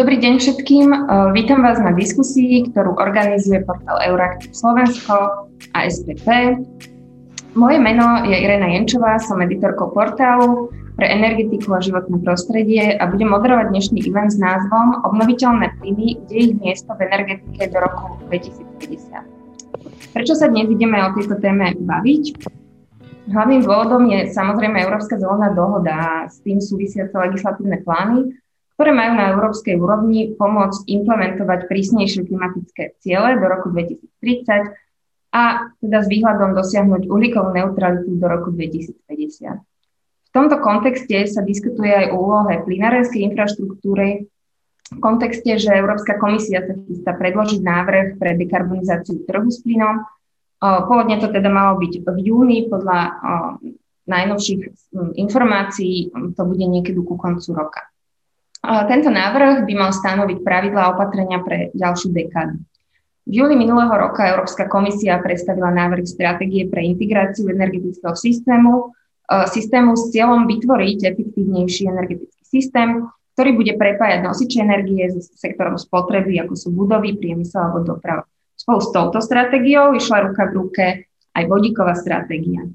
Dobrý deň všetkým. E, vítam vás na diskusii, ktorú organizuje portál Euraktiv Slovensko a SPP. Moje meno je Irena Jenčová, som editorkou portálu pre energetiku a životné prostredie a budem moderovať dnešný event s názvom Obnoviteľné plyny, kde ich miesto v energetike do roku 2050. Prečo sa dnes ideme o tejto téme baviť? Hlavným dôvodom je samozrejme Európska zelená dohoda a s tým súvisiace legislatívne plány, ktoré majú na európskej úrovni pomôcť implementovať prísnejšie klimatické ciele do roku 2030 a teda s výhľadom dosiahnuť uhlíkovú neutralitu do roku 2050. V tomto kontexte sa diskutuje aj o úlohe plynárenskej infraštruktúry v kontexte, že Európska komisia sa chystá predložiť návrh pre dekarbonizáciu trhu s plynom. Pôvodne to teda malo byť v júni, podľa najnovších informácií to bude niekedy ku koncu roka. Tento návrh by mal stanoviť pravidlá opatrenia pre ďalšiu dekádu. V júli minulého roka Európska komisia predstavila návrh stratégie pre integráciu energetického systému, e, systému s cieľom vytvoriť efektívnejší energetický systém, ktorý bude prepájať nosiče energie s sektorom spotreby, ako sú budovy, priemysel alebo doprava. Spolu s touto stratégiou išla ruka v ruke aj vodíková stratégia.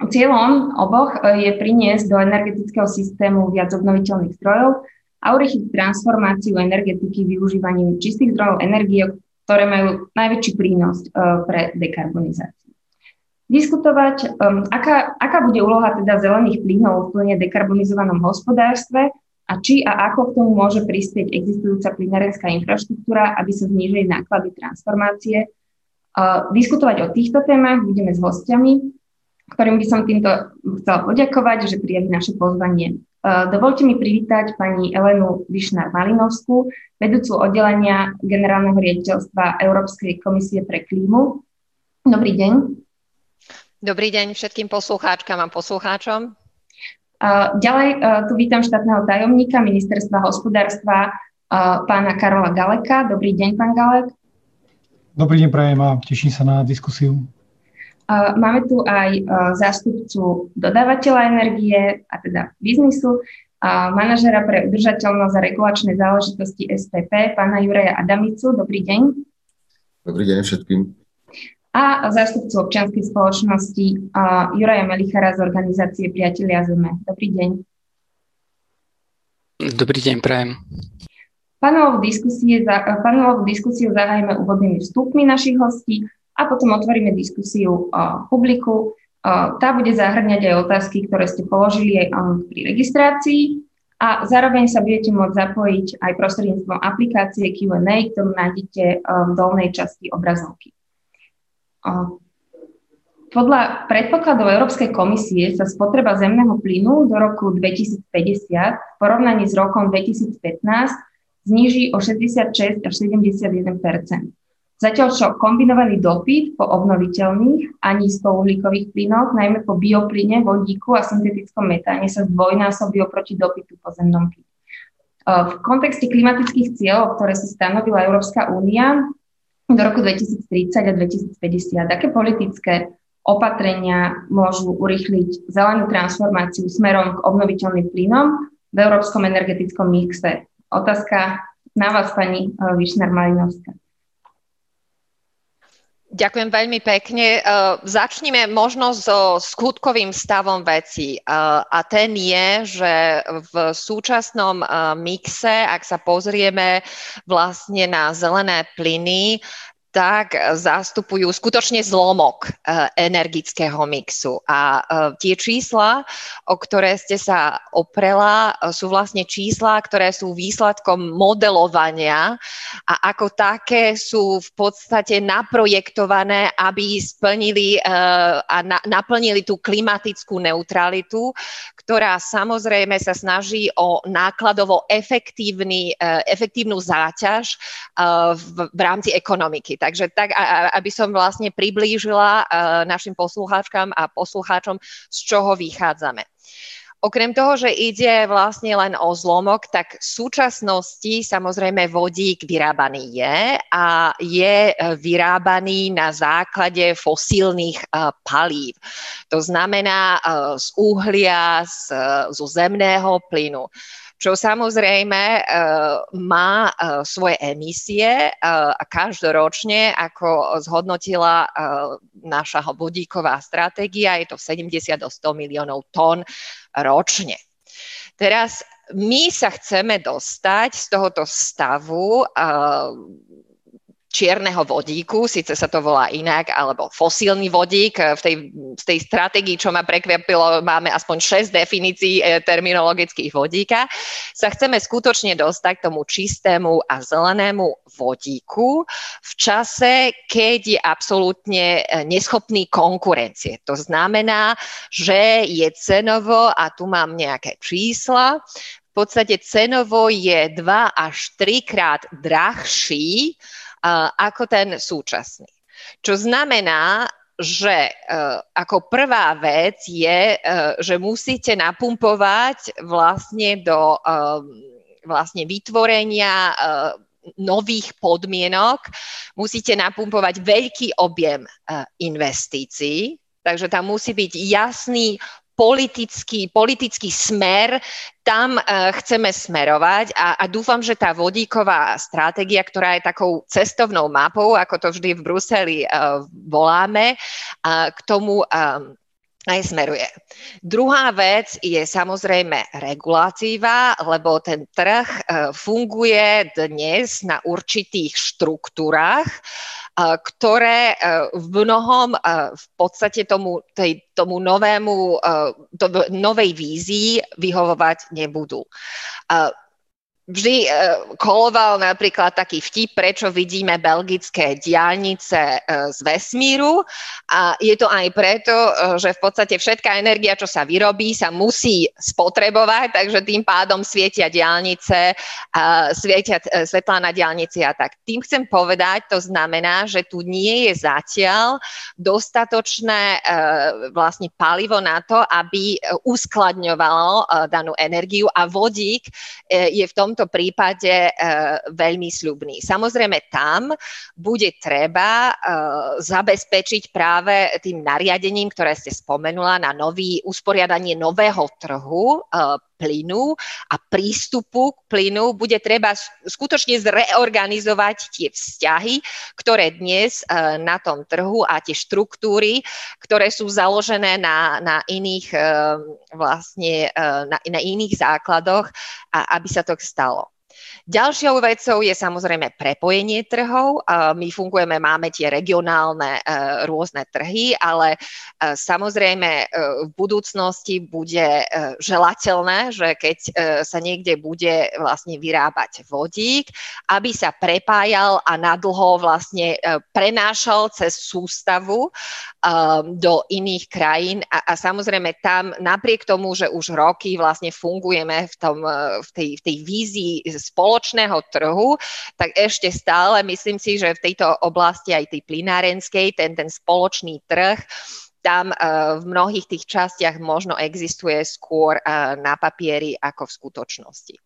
Cieľom oboch e, je priniesť do energetického systému viac obnoviteľných zdrojov a urychliť transformáciu energetiky využívaním čistých zdrojov energie, ktoré majú najväčší prínos uh, pre dekarbonizáciu. Diskutovať, aká, aká bude úloha teda zelených plynov v plne dekarbonizovanom hospodárstve a či a ako k tomu môže prispieť existujúca plynárenská infraštruktúra, aby sa znížili náklady transformácie. Uh, diskutovať o týchto témach budeme s hostiami, ktorým by som týmto chcela poďakovať, že prijali naše pozvanie. Eh, dovolte mi privítať pani Elenu Višnár-Malinovskú, vedúcu oddelenia Generálneho riaditeľstva Európskej komisie pre klímu. Dobrý deň. Dobrý deň všetkým poslucháčkam a poslucháčom. Eh, ďalej eh, tu vítam štátneho tajomníka Ministerstva hospodárstva pána Karola Galeka. Dobrý deň, pán Galek. Dobrý deň, prajem a teším sa na diskusiu. Máme tu aj zástupcu dodávateľa energie, a teda biznisu, manažera pre udržateľnosť a regulačné záležitosti SPP, pána Juraja Adamicu. Dobrý deň. Dobrý deň všetkým. A zástupcu občianskej spoločnosti Juraja Melichara z organizácie Priatelia Zeme. Dobrý deň. Dobrý deň, prajem. Panelovú diskusiu, panelovú diskusiu zahájime úvodnými vstupmi našich hostí a potom otvoríme diskusiu publiku. Tá bude zahrňať aj otázky, ktoré ste položili aj pri registrácii a zároveň sa budete môcť zapojiť aj prostredníctvom aplikácie Q&A, ktorú nájdete v dolnej časti obrazovky. Podľa predpokladov Európskej komisie sa spotreba zemného plynu do roku 2050 v porovnaní s rokom 2015 zníži o 66 až 71 Zatiaľ čo kombinovaný dopyt po obnoviteľných a nízkouhlíkových plynoch, najmä po bioplyne, vodíku a syntetickom metáne sa zdvojnásobí oproti dopytu po zemnom plyne. V kontexte klimatických cieľov, ktoré si stanovila Európska únia do roku 2030 a 2050, aké politické opatrenia môžu urychliť zelenú transformáciu smerom k obnoviteľným plynom v európskom energetickom mixe? Otázka na vás, pani eh, Višnar-Malinovská. Ďakujem veľmi pekne. Uh, začnime možno so skutkovým stavom veci. Uh, a ten je, že v súčasnom uh, mixe, ak sa pozrieme vlastne na zelené plyny, tak zastupujú skutočne zlomok eh, energického mixu. A eh, tie čísla, o ktoré ste sa oprela, eh, sú vlastne čísla, ktoré sú výsledkom modelovania a ako také sú v podstate naprojektované, aby splnili a naplnili tú klimatickú neutralitu, ktorá samozrejme sa snaží o nákladovo efektívny, efektívnu záťaž v, v rámci ekonomiky. Takže tak, aby som vlastne priblížila našim poslucháčkam a poslucháčom, z čoho vychádzame. Okrem toho, že ide vlastne len o zlomok, tak v súčasnosti samozrejme vodík vyrábaný je a je e, vyrábaný na základe fosílnych e, palív. To znamená z uhlia, z, zo zemného plynu. Čo samozrejme má svoje emisie a každoročne, ako zhodnotila naša vodíková stratégia, je to 70 do 100 miliónov tón ročne. Teraz my sa chceme dostať z tohoto stavu čierneho vodíku, síce sa to volá inak, alebo fosílny vodík. V tej, v tej stratégii, čo ma prekvapilo, máme aspoň 6 definícií e, terminologických vodíka, sa chceme skutočne dostať k tomu čistému a zelenému vodíku v čase, keď je absolútne e, neschopný konkurencie. To znamená, že je cenovo, a tu mám nejaké čísla, v podstate cenovo je 2 až 3 krát drahší ako ten súčasný. Čo znamená, že uh, ako prvá vec je, uh, že musíte napumpovať vlastne do uh, vlastne vytvorenia nových podmienok, musíte napumpovať veľký objem investícií, takže tam musí byť jasný politický, politický smer, tam uh, chceme smerovať a, a dúfam, že tá vodíková stratégia, ktorá je takou cestovnou mapou, ako to vždy v Bruseli uh, voláme, k tomu um, aj smeruje. Druhá vec je samozrejme reguláciva, lebo ten trh funguje dnes na určitých štruktúrach, ktoré v mnohom v podstate tomu, tej, tomu novému, to, novej vízii vyhovovať nebudú vždy uh, koloval napríklad taký vtip, prečo vidíme belgické diálnice uh, z vesmíru a je to aj preto, uh, že v podstate všetká energia, čo sa vyrobí, sa musí spotrebovať, takže tým pádom svietia diálnice, svietia svetlá na diálnici a tak. Tým chcem povedať, to znamená, že tu nie je zatiaľ dostatočné vlastne palivo na to, aby uskladňovalo danú energiu a vodík je v tom tomto prípade uh, veľmi sľubný. Samozrejme tam bude treba uh, zabezpečiť práve tým nariadením, ktoré ste spomenula, na nový usporiadanie nového trhu uh, plynu a prístupu k plynu bude treba skutočne zreorganizovať tie vzťahy, ktoré dnes na tom trhu a tie štruktúry, ktoré sú založené na, na iných vlastne na, na iných základoch, a aby sa to stalo. Ďalšou vecou je samozrejme prepojenie trhov. My fungujeme, máme tie regionálne e, rôzne trhy, ale e, samozrejme e, v budúcnosti bude želateľné, že keď sa niekde bude vlastne vyrábať vodík, aby sa prepájal a nadlho vlastne prenášal cez sústavu do iných krajín a, a samozrejme tam napriek tomu, že už roky vlastne fungujeme v, tom, v, tej, v tej vízii spoločného trhu, tak ešte stále myslím si, že v tejto oblasti aj tej plinárenskej, ten, ten spoločný trh, tam uh, v mnohých tých častiach možno existuje skôr uh, na papieri ako v skutočnosti.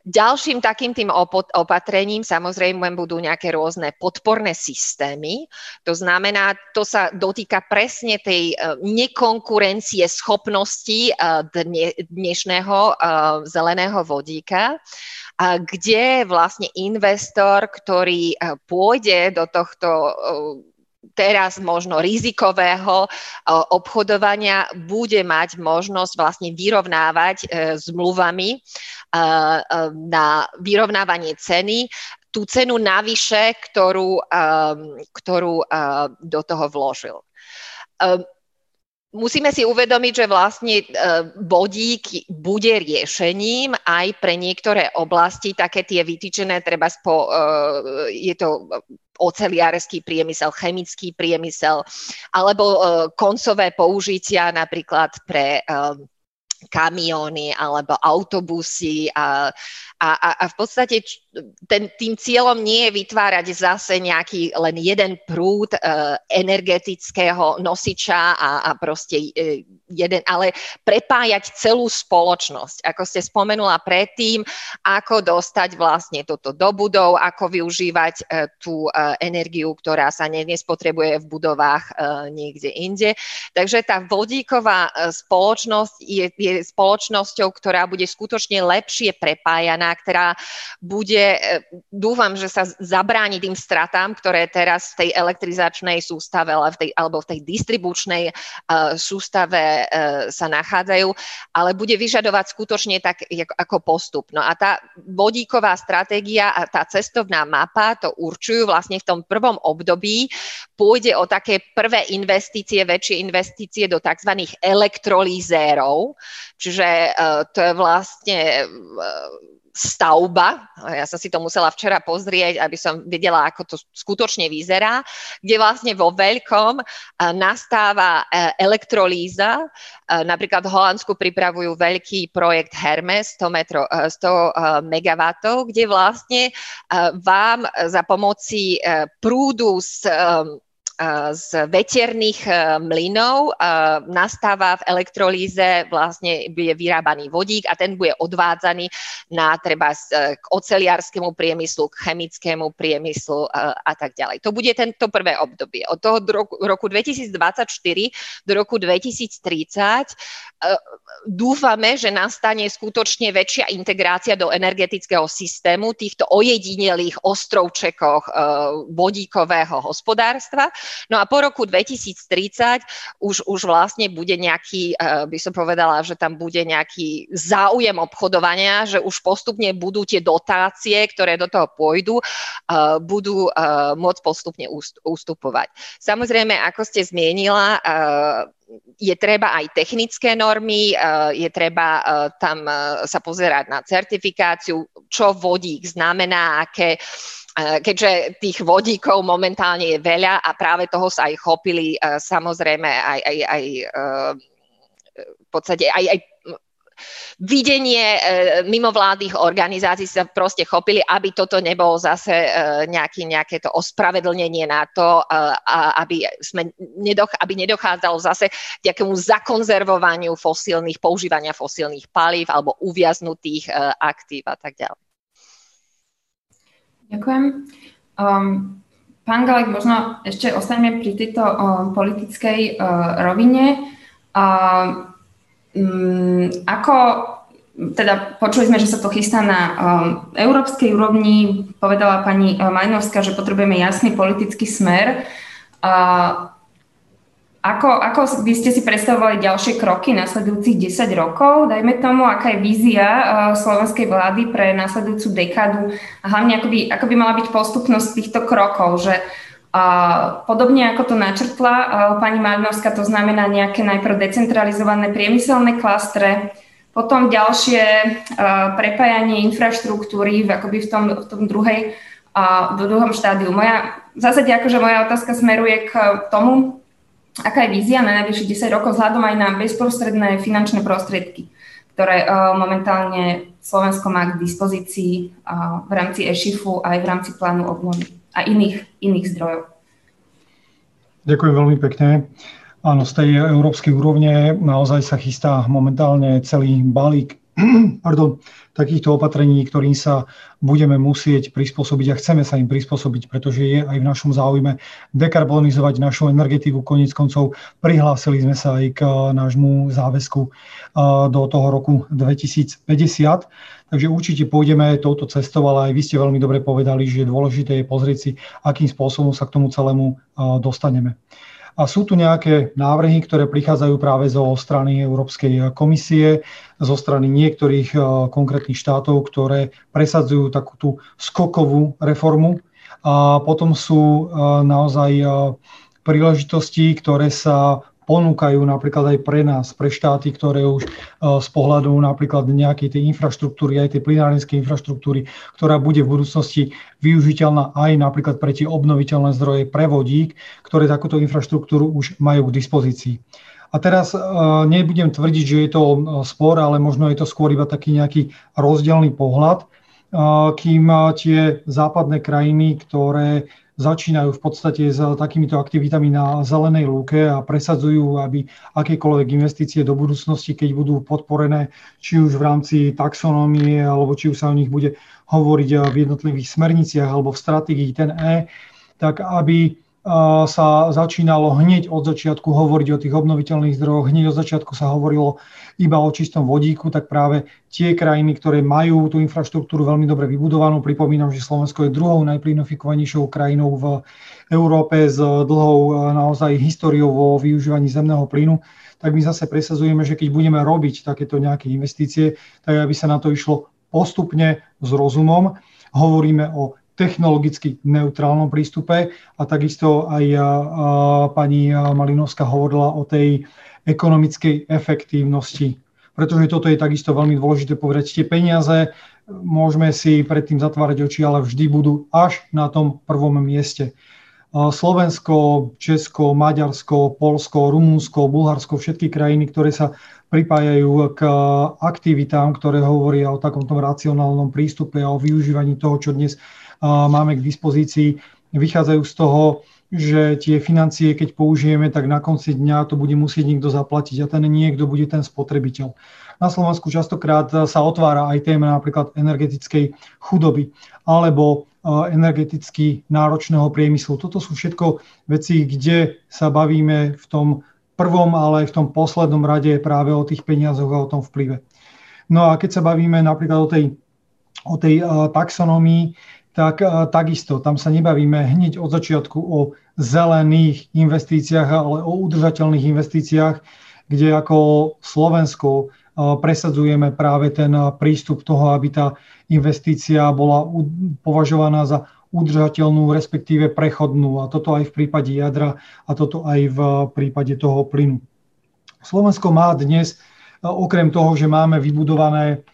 Ďalším takým tým opatrením samozrejme budú nejaké rôzne podporné systémy. To znamená, to sa dotýka presne tej e, nekonkurencie schopnosti e, dnešného e, zeleného vodíka, kde vlastne investor, ktorý pôjde do tohto teraz možno rizikového obchodovania bude mať možnosť vlastne vyrovnávať zmluvami na vyrovnávanie ceny tú cenu navyše, ktorú, ktorú do toho vložil. Musíme si uvedomiť, že vlastne vodík bude riešením aj pre niektoré oblasti, také tie vytýčené, treba spo, je to oceliársky priemysel, chemický priemysel, alebo koncové použitia napríklad pre kamióny alebo autobusy a, a, a v podstate ten, tým cieľom nie je vytvárať zase nejaký len jeden prúd e, energetického nosiča a, a proste e, jeden, ale prepájať celú spoločnosť. Ako ste spomenula predtým, ako dostať vlastne toto do budov, ako využívať e, tú e, energiu, ktorá sa nespotrebuje v budovách e, niekde inde. Takže tá vodíková spoločnosť je, je spoločnosťou, ktorá bude skutočne lepšie prepájaná, ktorá bude, dúfam, že sa zabráni tým stratám, ktoré teraz v tej elektrizačnej sústave alebo v tej distribučnej sústave E, sa nachádzajú, ale bude vyžadovať skutočne tak ako postup. No a tá vodíková stratégia a tá cestovná mapa to určujú vlastne v tom prvom období. Pôjde o také prvé investície, väčšie investície do tzv. elektrolízérov, čiže e, to je vlastne e, stavba, ja som si to musela včera pozrieť, aby som vedela, ako to skutočne vyzerá, kde vlastne vo veľkom nastáva e, elektrolíza. E, napríklad v Holandsku pripravujú veľký projekt Hermes 100, metro, 100 MW, kde vlastne vám za pomoci prúdu z z veterných e, mlynov nastáva v elektrolíze, vlastne bude vyrábaný vodík a ten bude odvádzaný na treba e, k oceliarskému priemyslu, k chemickému priemyslu e, a tak ďalej. To bude tento prvé obdobie. Od toho roku 2024 do roku 2030 dúfame, že nastane skutočne väčšia integrácia do energetického systému týchto ojedinelých ostrovčekoch vodíkového hospodárstva No a po roku 2030 už, už vlastne bude nejaký, eh, by som povedala, že tam bude nejaký záujem obchodovania, že už postupne budú tie dotácie, ktoré do toho pôjdu, eh, budú eh, môcť postupne ústupovať. Samozrejme, ako ste zmienila, je treba aj technické normy, je treba tam sa pozerať na certifikáciu, čo vodík znamená, aké keďže tých vodíkov momentálne je veľa a práve toho sa aj chopili samozrejme aj, aj, aj v podstate aj, aj videnie e, mimovládnych organizácií sa proste chopili, aby toto nebolo zase e, nejaký, nejaké to ospravedlnenie na to, e, aby, sme nedoch, aby nedochádzalo zase k nejakému zakonzervovaniu fosílnych, používania fosílnych palív alebo uviaznutých aktív a tak ďalej. Ďakujem. Um, pán Galek, možno ešte ostaňme pri tejto um, politickej uh, rovine. Uh, um, ako, teda počuli sme, že sa to chystá na um, európskej úrovni, povedala pani uh, Majnovská, že potrebujeme jasný politický smer. Uh, ako, ako by ste si predstavovali ďalšie kroky nasledujúcich 10 rokov? Dajme tomu, aká je vízia uh, slovenskej vlády pre nasledujúcu dekádu a hlavne ako by, ako by mala byť postupnosť týchto krokov, že uh, podobne ako to načrtla uh, pani Magnovská, to znamená nejaké najprv decentralizované priemyselné klastre, potom ďalšie prepájanie infraštruktúry v, akoby v tom, v tom druhej, uh, v druhom štádiu. Moja, v zásade akože moja otázka smeruje k tomu, aká je vízia na najbližších 10 rokov vzhľadom aj na bezprostredné finančné prostriedky, ktoré uh, momentálne Slovensko má k dispozícii uh, v rámci EŠIFu aj v rámci plánu obnovy a iných, iných zdrojov. Ďakujem veľmi pekne. Áno, z tej európskej úrovne naozaj sa chystá momentálne celý balík pardon, takýchto opatrení, ktorým sa budeme musieť prispôsobiť a chceme sa im prispôsobiť, pretože je aj v našom záujme dekarbonizovať našu energetiku. Konec koncov prihlásili sme sa aj k nášmu záväzku do toho roku 2050. Takže určite pôjdeme touto cestou, ale aj vy ste veľmi dobre povedali, že dôležité je pozrieť si, akým spôsobom sa k tomu celému dostaneme. A sú tu nejaké návrhy, ktoré prichádzajú práve zo strany Európskej komisie, zo strany niektorých eh, konkrétnych štátov, ktoré presadzujú takú tú skokovú reformu. A potom sú eh, naozaj eh, príležitosti, ktoré sa ponúkajú napríklad aj pre nás, pre štáty, ktoré už e, z pohľadu napríklad nejakej tej infraštruktúry, aj tej plinárenskej infraštruktúry, ktorá bude v budúcnosti využiteľná aj napríklad pre tie obnoviteľné zdroje pre vodík, ktoré takúto infraštruktúru už majú k dispozícii. A teraz e, nebudem tvrdiť, že je to e, spor, ale možno je to skôr iba taký nejaký rozdielný pohľad, kým tie západné krajiny, ktoré začínajú v podstate s takýmito aktivitami na zelenej lúke a presadzujú, aby akékoľvek investície do budúcnosti, keď budú podporené, či už v rámci taxonómie, alebo či už sa o nich bude hovoriť v jednotlivých smerniciach alebo v stratégii ten E, tak aby sa začínalo hneď od začiatku hovoriť o tých obnoviteľných zdrojoch, hneď od začiatku sa hovorilo iba o čistom vodíku, tak práve tie krajiny, ktoré majú tú infraštruktúru veľmi dobre vybudovanú, pripomínam, že Slovensko je druhou najplynofikovanejšou krajinou v Európe s dlhou naozaj históriou vo využívaní zemného plynu, tak my zase presazujeme, že keď budeme robiť takéto nejaké investície, tak aby sa na to išlo postupne s rozumom. Hovoríme o technologicky neutrálnom prístupe a takisto aj pani Malinovská hovorila o tej ekonomickej efektívnosti. Pretože toto je takisto veľmi dôležité povedať. Tie peniaze môžeme si predtým zatvárať oči, ale vždy budú až na tom prvom mieste. Slovensko, Česko, Maďarsko, Polsko, Rumúnsko, Bulharsko, všetky krajiny, ktoré sa pripájajú k aktivitám, ktoré hovoria o takomto racionálnom prístupe a o využívaní toho, čo dnes máme k dispozícii, vychádzajú z toho, že tie financie, keď použijeme, tak na konci dňa to bude musieť niekto zaplatiť a ten niekto bude ten spotrebiteľ. Na Slovensku častokrát sa otvára aj téma napríklad energetickej chudoby alebo energeticky náročného priemyslu. Toto sú všetko veci, kde sa bavíme v tom prvom, ale aj v tom poslednom rade práve o tých peniazoch a o tom vplyve. No a keď sa bavíme napríklad o tej, o tej taxonomii, tak takisto tam sa nebavíme hneď od začiatku o zelených investíciách, ale o udržateľných investíciách, kde ako Slovensko presadzujeme práve ten prístup toho, aby tá investícia bola považovaná za udržateľnú, respektíve prechodnú. A toto aj v prípade jadra a toto aj v prípade toho plynu. Slovensko má dnes, okrem toho, že máme vybudované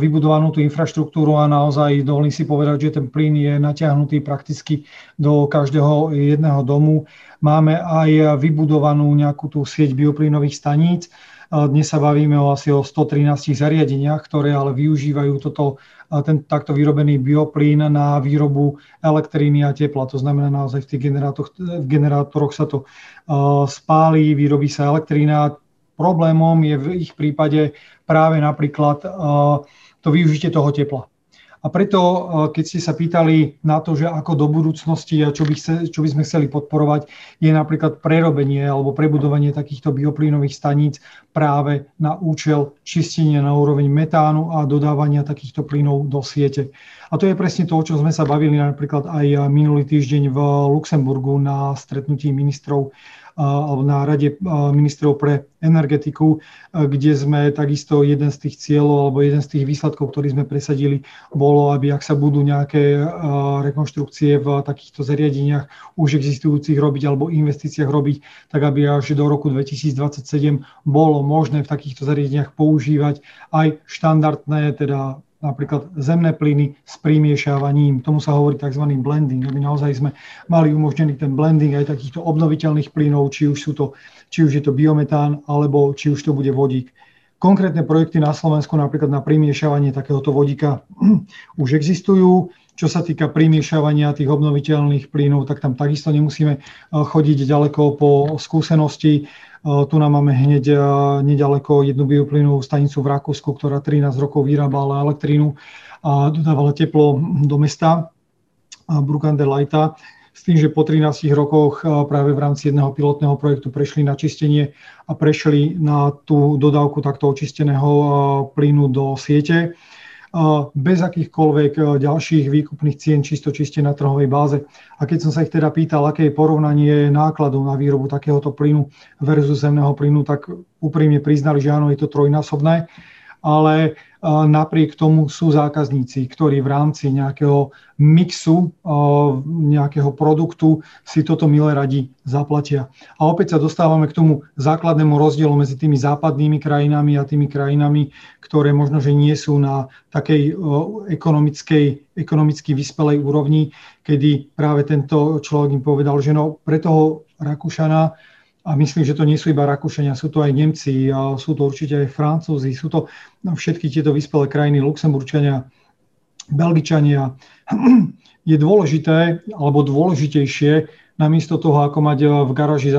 vybudovanú tú infraštruktúru a naozaj dovolím si povedať, že ten plyn je natiahnutý prakticky do každého jedného domu. Máme aj vybudovanú nejakú tú sieť bioplynových staníc. Dnes sa bavíme o asi o 113 zariadeniach, ktoré ale využívajú toto, ten takto vyrobený bioplyn na výrobu elektriny a tepla. To znamená naozaj v tých generátoroch, v generátoroch sa to spálí, vyrobí sa elektrina, Problémom je v ich prípade práve napríklad eh, to využitie toho tepla. A preto, eh, keď ste sa pýtali na to, že ako do budúcnosti a čo by, chce, čo by sme chceli podporovať, je napríklad prerobenie alebo prebudovanie takýchto bioplínových staníc práve na účel čistenia na úroveň metánu a dodávania takýchto plynov do siete. A to je presne to, o čom sme sa bavili napríklad aj minulý týždeň v Luxemburgu na stretnutí ministrov alebo na Rade ministrov pre energetiku, kde sme takisto jeden z tých cieľov alebo jeden z tých výsledkov, ktorý sme presadili, bolo, aby ak sa budú nejaké rekonštrukcie v takýchto zariadeniach už existujúcich robiť alebo investíciách robiť, tak aby až do roku 2027 bolo možné v takýchto zariadeniach používať aj štandardné, teda napríklad zemné plyny s primiešávaním. Tomu sa hovorí tzv. blending, aby naozaj sme mali umožnený ten blending aj takýchto obnoviteľných plynov, či už, sú to, či už je to biometán, alebo či už to bude vodík. Konkrétne projekty na Slovensku napríklad na primiešavanie takéhoto vodíka už existujú. Čo sa týka primiešavania tých obnoviteľných plynov, tak tam takisto nemusíme eh, chodiť ďaleko po skúsenosti. Tu nám máme hneď nedaleko jednu bioplynovú stanicu v Rakúsku, ktorá 13 rokov vyrábala elektrínu a dodávala teplo do mesta Brugande Leita s tým, že po 13 rokoch práve v rámci jedného pilotného projektu prešli na čistenie a prešli na tú dodávku takto očisteného plynu do siete bez akýchkoľvek ďalších výkupných cien, čisto čiste na trhovej báze. A keď som sa ich teda pýtal, aké je porovnanie nákladov na výrobu takéhoto plynu versus zemného plynu, tak úprimne priznali, že áno, je to trojnásobné ale napriek tomu sú zákazníci, ktorí v rámci nejakého mixu, nejakého produktu si toto milé radi zaplatia. A opäť sa dostávame k tomu základnému rozdielu medzi tými západnými krajinami a tými krajinami, ktoré možno, že nie sú na takej ekonomickej, ekonomicky vyspelej úrovni, kedy práve tento človek im povedal, že no pre toho Rakúšana a myslím, že to nie sú iba Rakúšania, sú to aj Nemci, a sú to určite aj Francúzi, sú to všetky tieto vyspelé krajiny, Luxemburčania, Belgičania. je dôležité alebo dôležitejšie namiesto toho, ako mať v garáži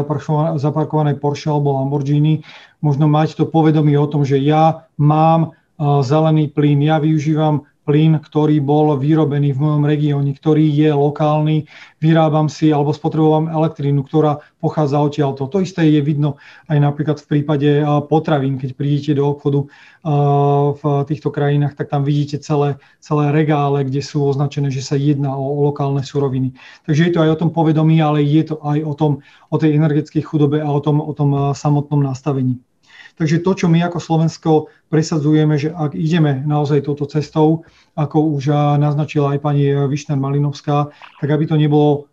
zaparkované Porsche alebo Lamborghini, možno mať to povedomie o tom, že ja mám zelený plyn, ja využívam plyn, ktorý bol vyrobený v mojom regióne, ktorý je lokálny, vyrábam si alebo spotrebujem elektrínu, ktorá pochádza odtiaľto. To isté je vidno aj napríklad v prípade potravín, keď prídete do obchodu v týchto krajinách, tak tam vidíte celé, celé regále, kde sú označené, že sa jedná o lokálne suroviny. Takže je to aj o tom povedomí, ale je to aj o, tom, o tej energetickej chudobe a o tom, o tom samotnom nastavení. Takže to, čo my ako Slovensko presadzujeme, že ak ideme naozaj touto cestou, ako už naznačila aj pani Višner Malinovská, tak aby to nebolo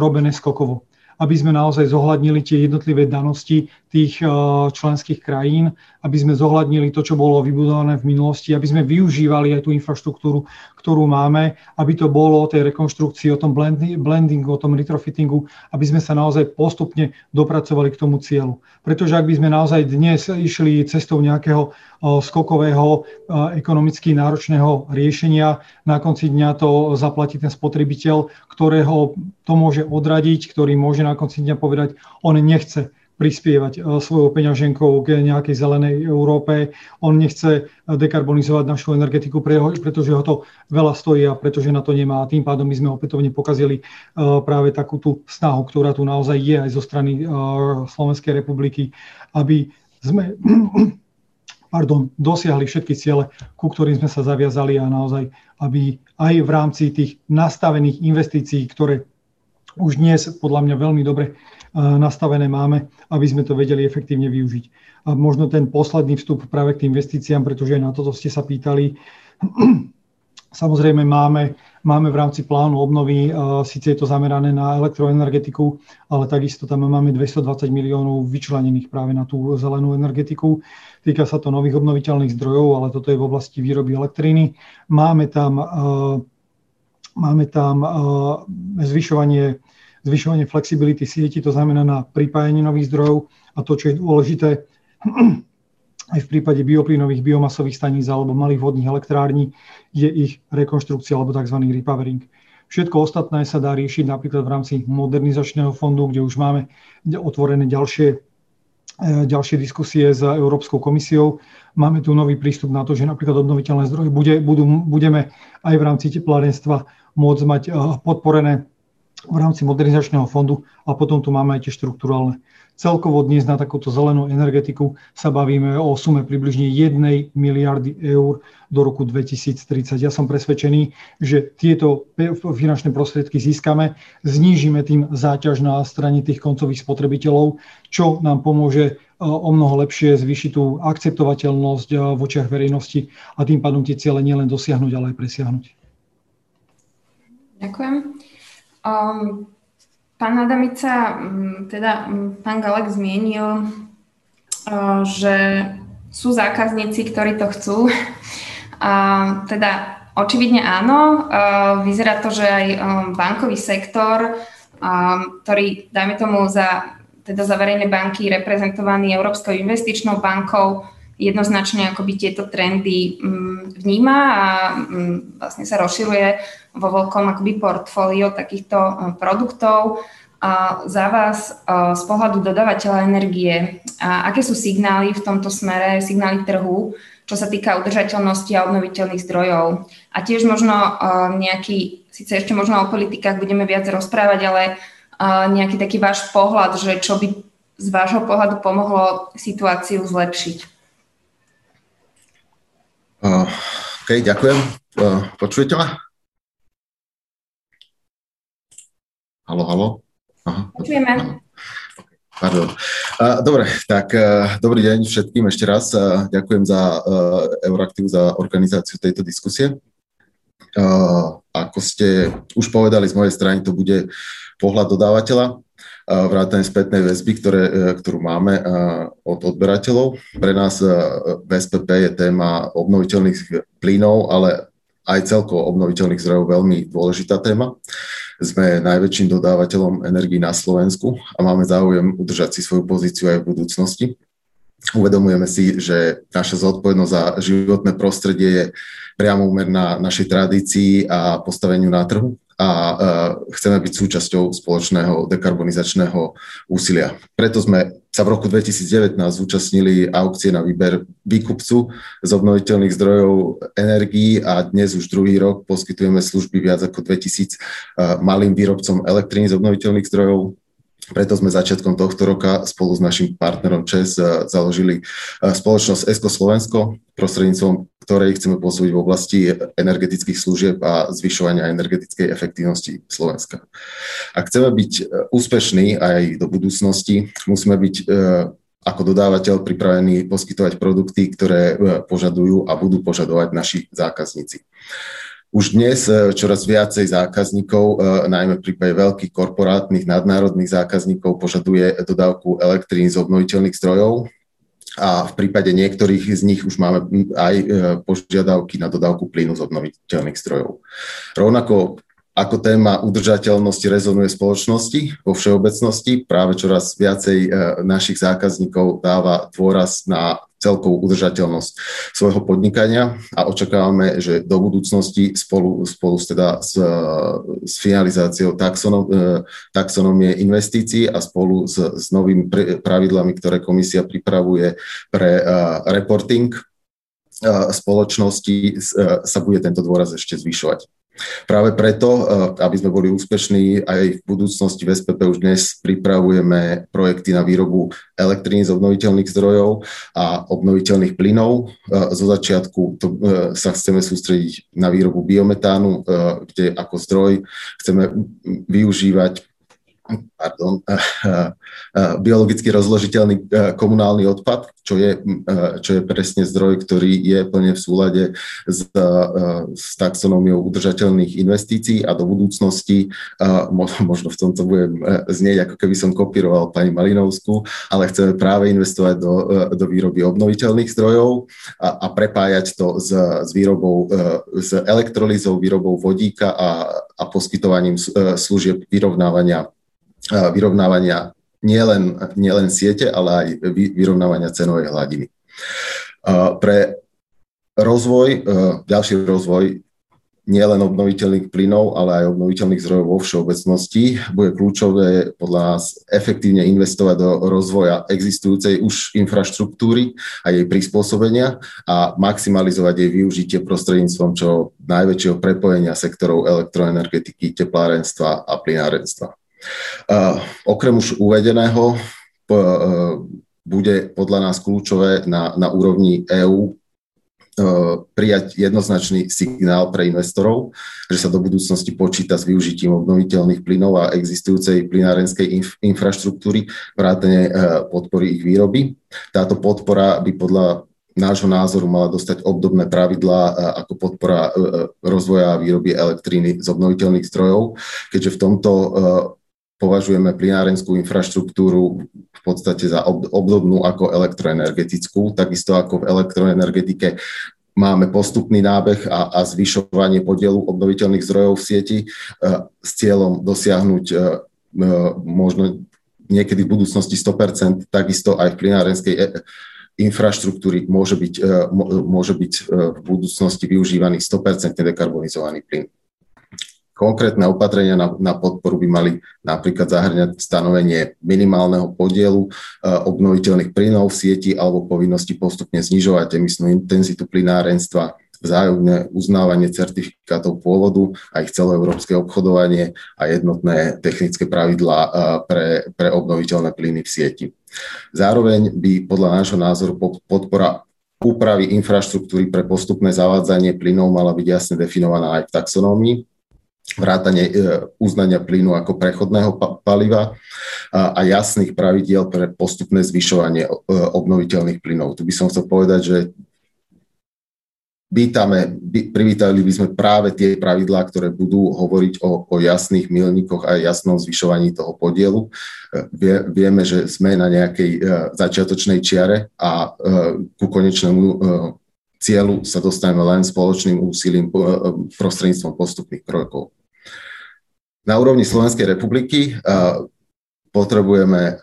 robené skokovo. Aby sme naozaj zohľadnili tie jednotlivé danosti tých eh, členských krajín, aby sme zohľadnili to, čo bolo vybudované v minulosti, aby sme využívali aj tú infraštruktúru, ktorú máme, aby to bolo o tej rekonštrukcii, o tom blendingu, o tom retrofittingu, aby sme sa naozaj postupne dopracovali k tomu cieľu. Pretože ak by sme naozaj dnes išli cestou nejakého eh, skokového, eh, ekonomicky náročného riešenia, na konci dňa to zaplatí ten spotrebiteľ, ktorého to môže odradiť, ktorý môže na konci dňa povedať, on nechce prispievať e, svojou peňaženkou k nejakej zelenej Európe. On nechce dekarbonizovať našu energetiku, pretože ho to veľa stojí a pretože na to nemá. Tým pádom my sme opätovne pokazili e, práve takú tú snahu, ktorá tu naozaj je aj zo strany e, Slovenskej republiky, aby sme pardon, dosiahli všetky ciele, ku ktorým sme sa zaviazali a naozaj, aby aj v rámci tých nastavených investícií, ktoré už dnes podľa mňa veľmi dobre nastavené máme, aby sme to vedeli efektívne využiť. A možno ten posledný vstup práve k tým investíciám, pretože na toto ste sa pýtali. Samozrejme máme, máme v rámci plánu obnovy, síce je to zamerané na elektroenergetiku, ale takisto tam máme 220 miliónov vyčlenených práve na tú zelenú energetiku. Týka sa to nových obnoviteľných zdrojov, ale toto je v oblasti výroby elektriny. Máme tam, máme tam zvyšovanie zvyšovanie flexibility sieti, to znamená na pripájanie nových zdrojov a to, čo je dôležité, aj v prípade bioplynových biomasových staníc alebo malých vodných elektrární je ich rekonštrukcia alebo tzv. repowering. Všetko ostatné sa dá riešiť napríklad v rámci modernizačného fondu, kde už máme otvorené ďalšie, e, ďalšie diskusie s Európskou komisiou. Máme tu nový prístup na to, že napríklad obnoviteľné zdroje bude, budú, budeme aj v rámci teplárenstva môcť mať e, podporené v rámci modernizačného fondu a potom tu máme aj tie štruktúralne. Celkovo dnes na takúto zelenú energetiku sa bavíme o sume približne 1 miliardy eur do roku 2030. Ja som presvedčený, že tieto finančné prostriedky získame, znížime tým záťaž na strane tých koncových spotrebiteľov, čo nám pomôže e, o mnoho lepšie zvýšiť tú akceptovateľnosť e, v očiach verejnosti a tým pádom tie ciele nielen dosiahnuť, ale aj presiahnuť. Ďakujem. Um, pán Adamica, mm, teda mm, pán Galek zmienil, uh, že sú zákazníci, ktorí to chcú. A teda očividne áno. Uh, vyzerá to, že aj um, bankový sektor, um, ktorý, dajme tomu, za, teda za verejné banky reprezentovaný Európskou investičnou bankou, jednoznačne akoby tieto trendy vníma a vlastne sa rozširuje vo veľkom akoby portfólio takýchto e, produktov. A za vás e, z pohľadu dodávateľa energie, a aké sú signály v tomto smere, signály trhu, čo sa týka udržateľnosti a obnoviteľných zdrojov. A tiež možno e, nejaký, síce ešte možno o politikách budeme viac rozprávať, ale nejaký taký váš pohľad, že čo by z vášho pohľadu pomohlo situáciu zlepšiť. OK, ďakujem. Počujete ma? Halo, halo? Aha. Počujeme. Pardon. Dobre, tak e, dobrý deň všetkým ešte raz. E, ďakujem za e, Euraktiv, za organizáciu tejto diskusie. Ako ste už povedali z mojej strany, to bude pohľad dodávateľa, vrátane spätnej väzby, ktoré, ktorú máme od odberateľov. Pre nás v SPP je téma obnoviteľných plynov, ale aj celkovo obnoviteľných zdrojov veľmi dôležitá téma. Sme najväčším dodávateľom energii na Slovensku a máme záujem udržať si svoju pozíciu aj v budúcnosti. Uvedomujeme si, že naša zodpovednosť za životné prostredie je priamo úmerná našej tradícii a postaveniu na trhu a chceme byť súčasťou spoločného dekarbonizačného úsilia. Preto sme sa v roku 2019 zúčastnili aukcie na výber výkupcu z obnoviteľných zdrojov energií a dnes už druhý rok poskytujeme služby viac ako 2000 malým výrobcom elektriny z obnoviteľných zdrojov preto sme začiatkom tohto roka spolu s našim partnerom ČES eh, založili eh, spoločnosť ESCO Slovensko, prostredníctvom ktorej chceme pôsobiť v oblasti energetických služieb a zvyšovania energetickej efektívnosti Slovenska. Ak chceme byť eh, úspešní aj do budúcnosti, musíme byť ako dodávateľ pripravení poskytovať produkty, ktoré požadujú a budú požadovať naši zákazníci. Už dnes e, čoraz viacej zákazníkov, e, najmä v prípade veľkých korporátnych nadnárodných zákazníkov, požaduje dodávku elektrín z obnoviteľných zdrojov a v prípade niektorých z nich už máme aj e, požiadavky na dodávku plynu z obnoviteľných zdrojov. Rovnako ako téma udržateľnosti rezonuje spoločnosti vo všeobecnosti. Práve čoraz viacej našich zákazníkov dáva dôraz na celkovú udržateľnosť svojho podnikania a očakávame, že do budúcnosti spolu, spolu teda s, s finalizáciou taxonom, e, taxonomie investícií a spolu s, s novými pravidlami, ktoré komisia pripravuje pre uh, reporting uh, spoločnosti, sa bude tento dôraz ešte zvyšovať. Práve preto, eh, aby sme boli úspešní aj v budúcnosti v SPP už dnes pripravujeme projekty na výrobu elektrín z obnoviteľných zdrojov a obnoviteľných plynov. Eh, zo začiatku to, eh, sa chceme sústrediť na výrobu biometánu, kde ako zdroj chceme využívať pardon, eh, eh, eh, biologicky rozložiteľný komunálny odpad, čo je, čo je presne zdroj, ktorý je plne v súlade s, s taxonómiou udržateľných investícií a do budúcnosti, možno v tomto budem znieť, ako keby som kopíroval pani Malinovskú, ale chceme práve investovať do, do výroby obnoviteľných zdrojov a, a prepájať to s, s výrobou, s elektrolízou, výrobou vodíka a, a poskytovaním služieb vyrovnávania vyrovnávania nielen, nielen siete, ale aj vyrovnávania cenovej hladiny. Pre rozvoj, ďalší rozvoj nielen obnoviteľných plynov, ale aj obnoviteľných zdrojov vo všeobecnosti. Bude kľúčové podľa nás efektívne investovať do rozvoja existujúcej už infraštruktúry a jej prispôsobenia a maximalizovať jej využitie prostredníctvom čo najväčšieho prepojenia sektorov elektroenergetiky, teplárenstva a plynárenstva. Okrem už uvedeného uh, bude podľa nás kľúčové na, na úrovni EÚ uh, prijať jednoznačný signál pre investorov, že sa do budúcnosti počíta s využitím obnoviteľných plynov a existujúcej plynárenskej inf- infraštruktúry, vrátane podpory ich výroby. Táto podpora by podľa nášho názoru mala dostať obdobné pravidlá ako podpora rozvoja a výroby elektriny z obnoviteľných zdrojov, keďže v tomto považujeme plinárenskú infraštruktúru v podstate za obdobnú ako elektroenergetickú, takisto ako v elektroenergetike máme postupný nábeh a, a zvyšovanie podielu obnoviteľných zdrojov v sieti e, s cieľom dosiahnuť e, e, možno niekedy v budúcnosti 100%, takisto aj v plinárenskej infraštruktúry môže byť, môže byť v budúcnosti využívaný 100% dekarbonizovaný plyn. Konkrétne opatrenia na, na podporu by mali napríklad zahrňať stanovenie minimálneho podielu e, obnoviteľných plynov v sieti alebo povinnosti postupne znižovať emisnú intenzitu plynárenstva, vzájomné uznávanie certifikátov pôvodu a ich celoeurópske obchodovanie a jednotné technické pravidlá e, pre, pre obnoviteľné plyny v sieti. Zároveň by podľa nášho názoru podpora úpravy infraštruktúry pre postupné zavádzanie plynov mala byť jasne definovaná aj v taxonómii vrátanie e, uznania plynu ako prechodného paliva a jasných pravidiel pre postupné zvyšovanie e, obnoviteľných plynov. Tu by som chcel povedať, že vítame, privítali by sme práve tie pravidlá, ktoré budú hovoriť o, o jasných milníkoch a jasnom zvyšovaní toho podielu. E, vie, vieme, že sme na nejakej začiatočnej čiare a ku konečnému cieľu sa dostaneme len spoločným úsilím prostredníctvom postupných krokov. Na úrovni Slovenskej republiky potrebujeme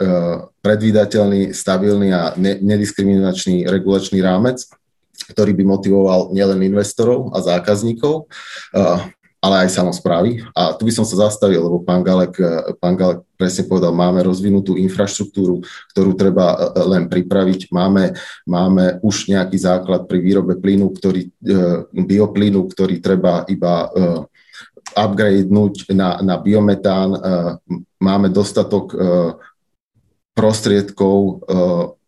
predvídateľný, stabilný a nediskriminačný regulačný rámec, ktorý by motivoval nielen investorov a zákazníkov, ale aj samozprávy. A tu by som sa zastavil, lebo pán Galek, pán Galek presne povedal, máme rozvinutú infraštruktúru, ktorú treba len pripraviť. Máme, máme už nejaký základ pri výrobe plynu, ktorý, bioplynu, ktorý treba iba upgradenúť na, na biometán. Máme dostatok prostriedkov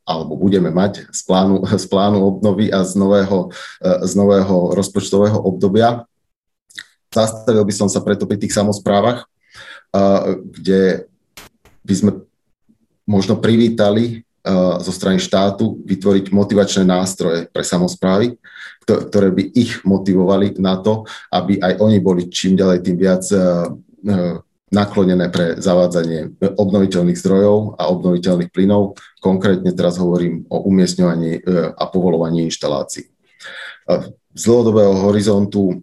alebo budeme mať z plánu, z plánu obnovy a z nového, z nového rozpočtového obdobia. Zastavil by som sa preto pri tých samozprávach, kde by sme možno privítali zo strany štátu vytvoriť motivačné nástroje pre samozprávy, ktoré by ich motivovali na to, aby aj oni boli čím ďalej tým viac naklonené pre zavádzanie obnoviteľných zdrojov a obnoviteľných plynov. Konkrétne teraz hovorím o umiestňovaní e, a povolovaní inštalácií. E, z dlhodobého horizontu e,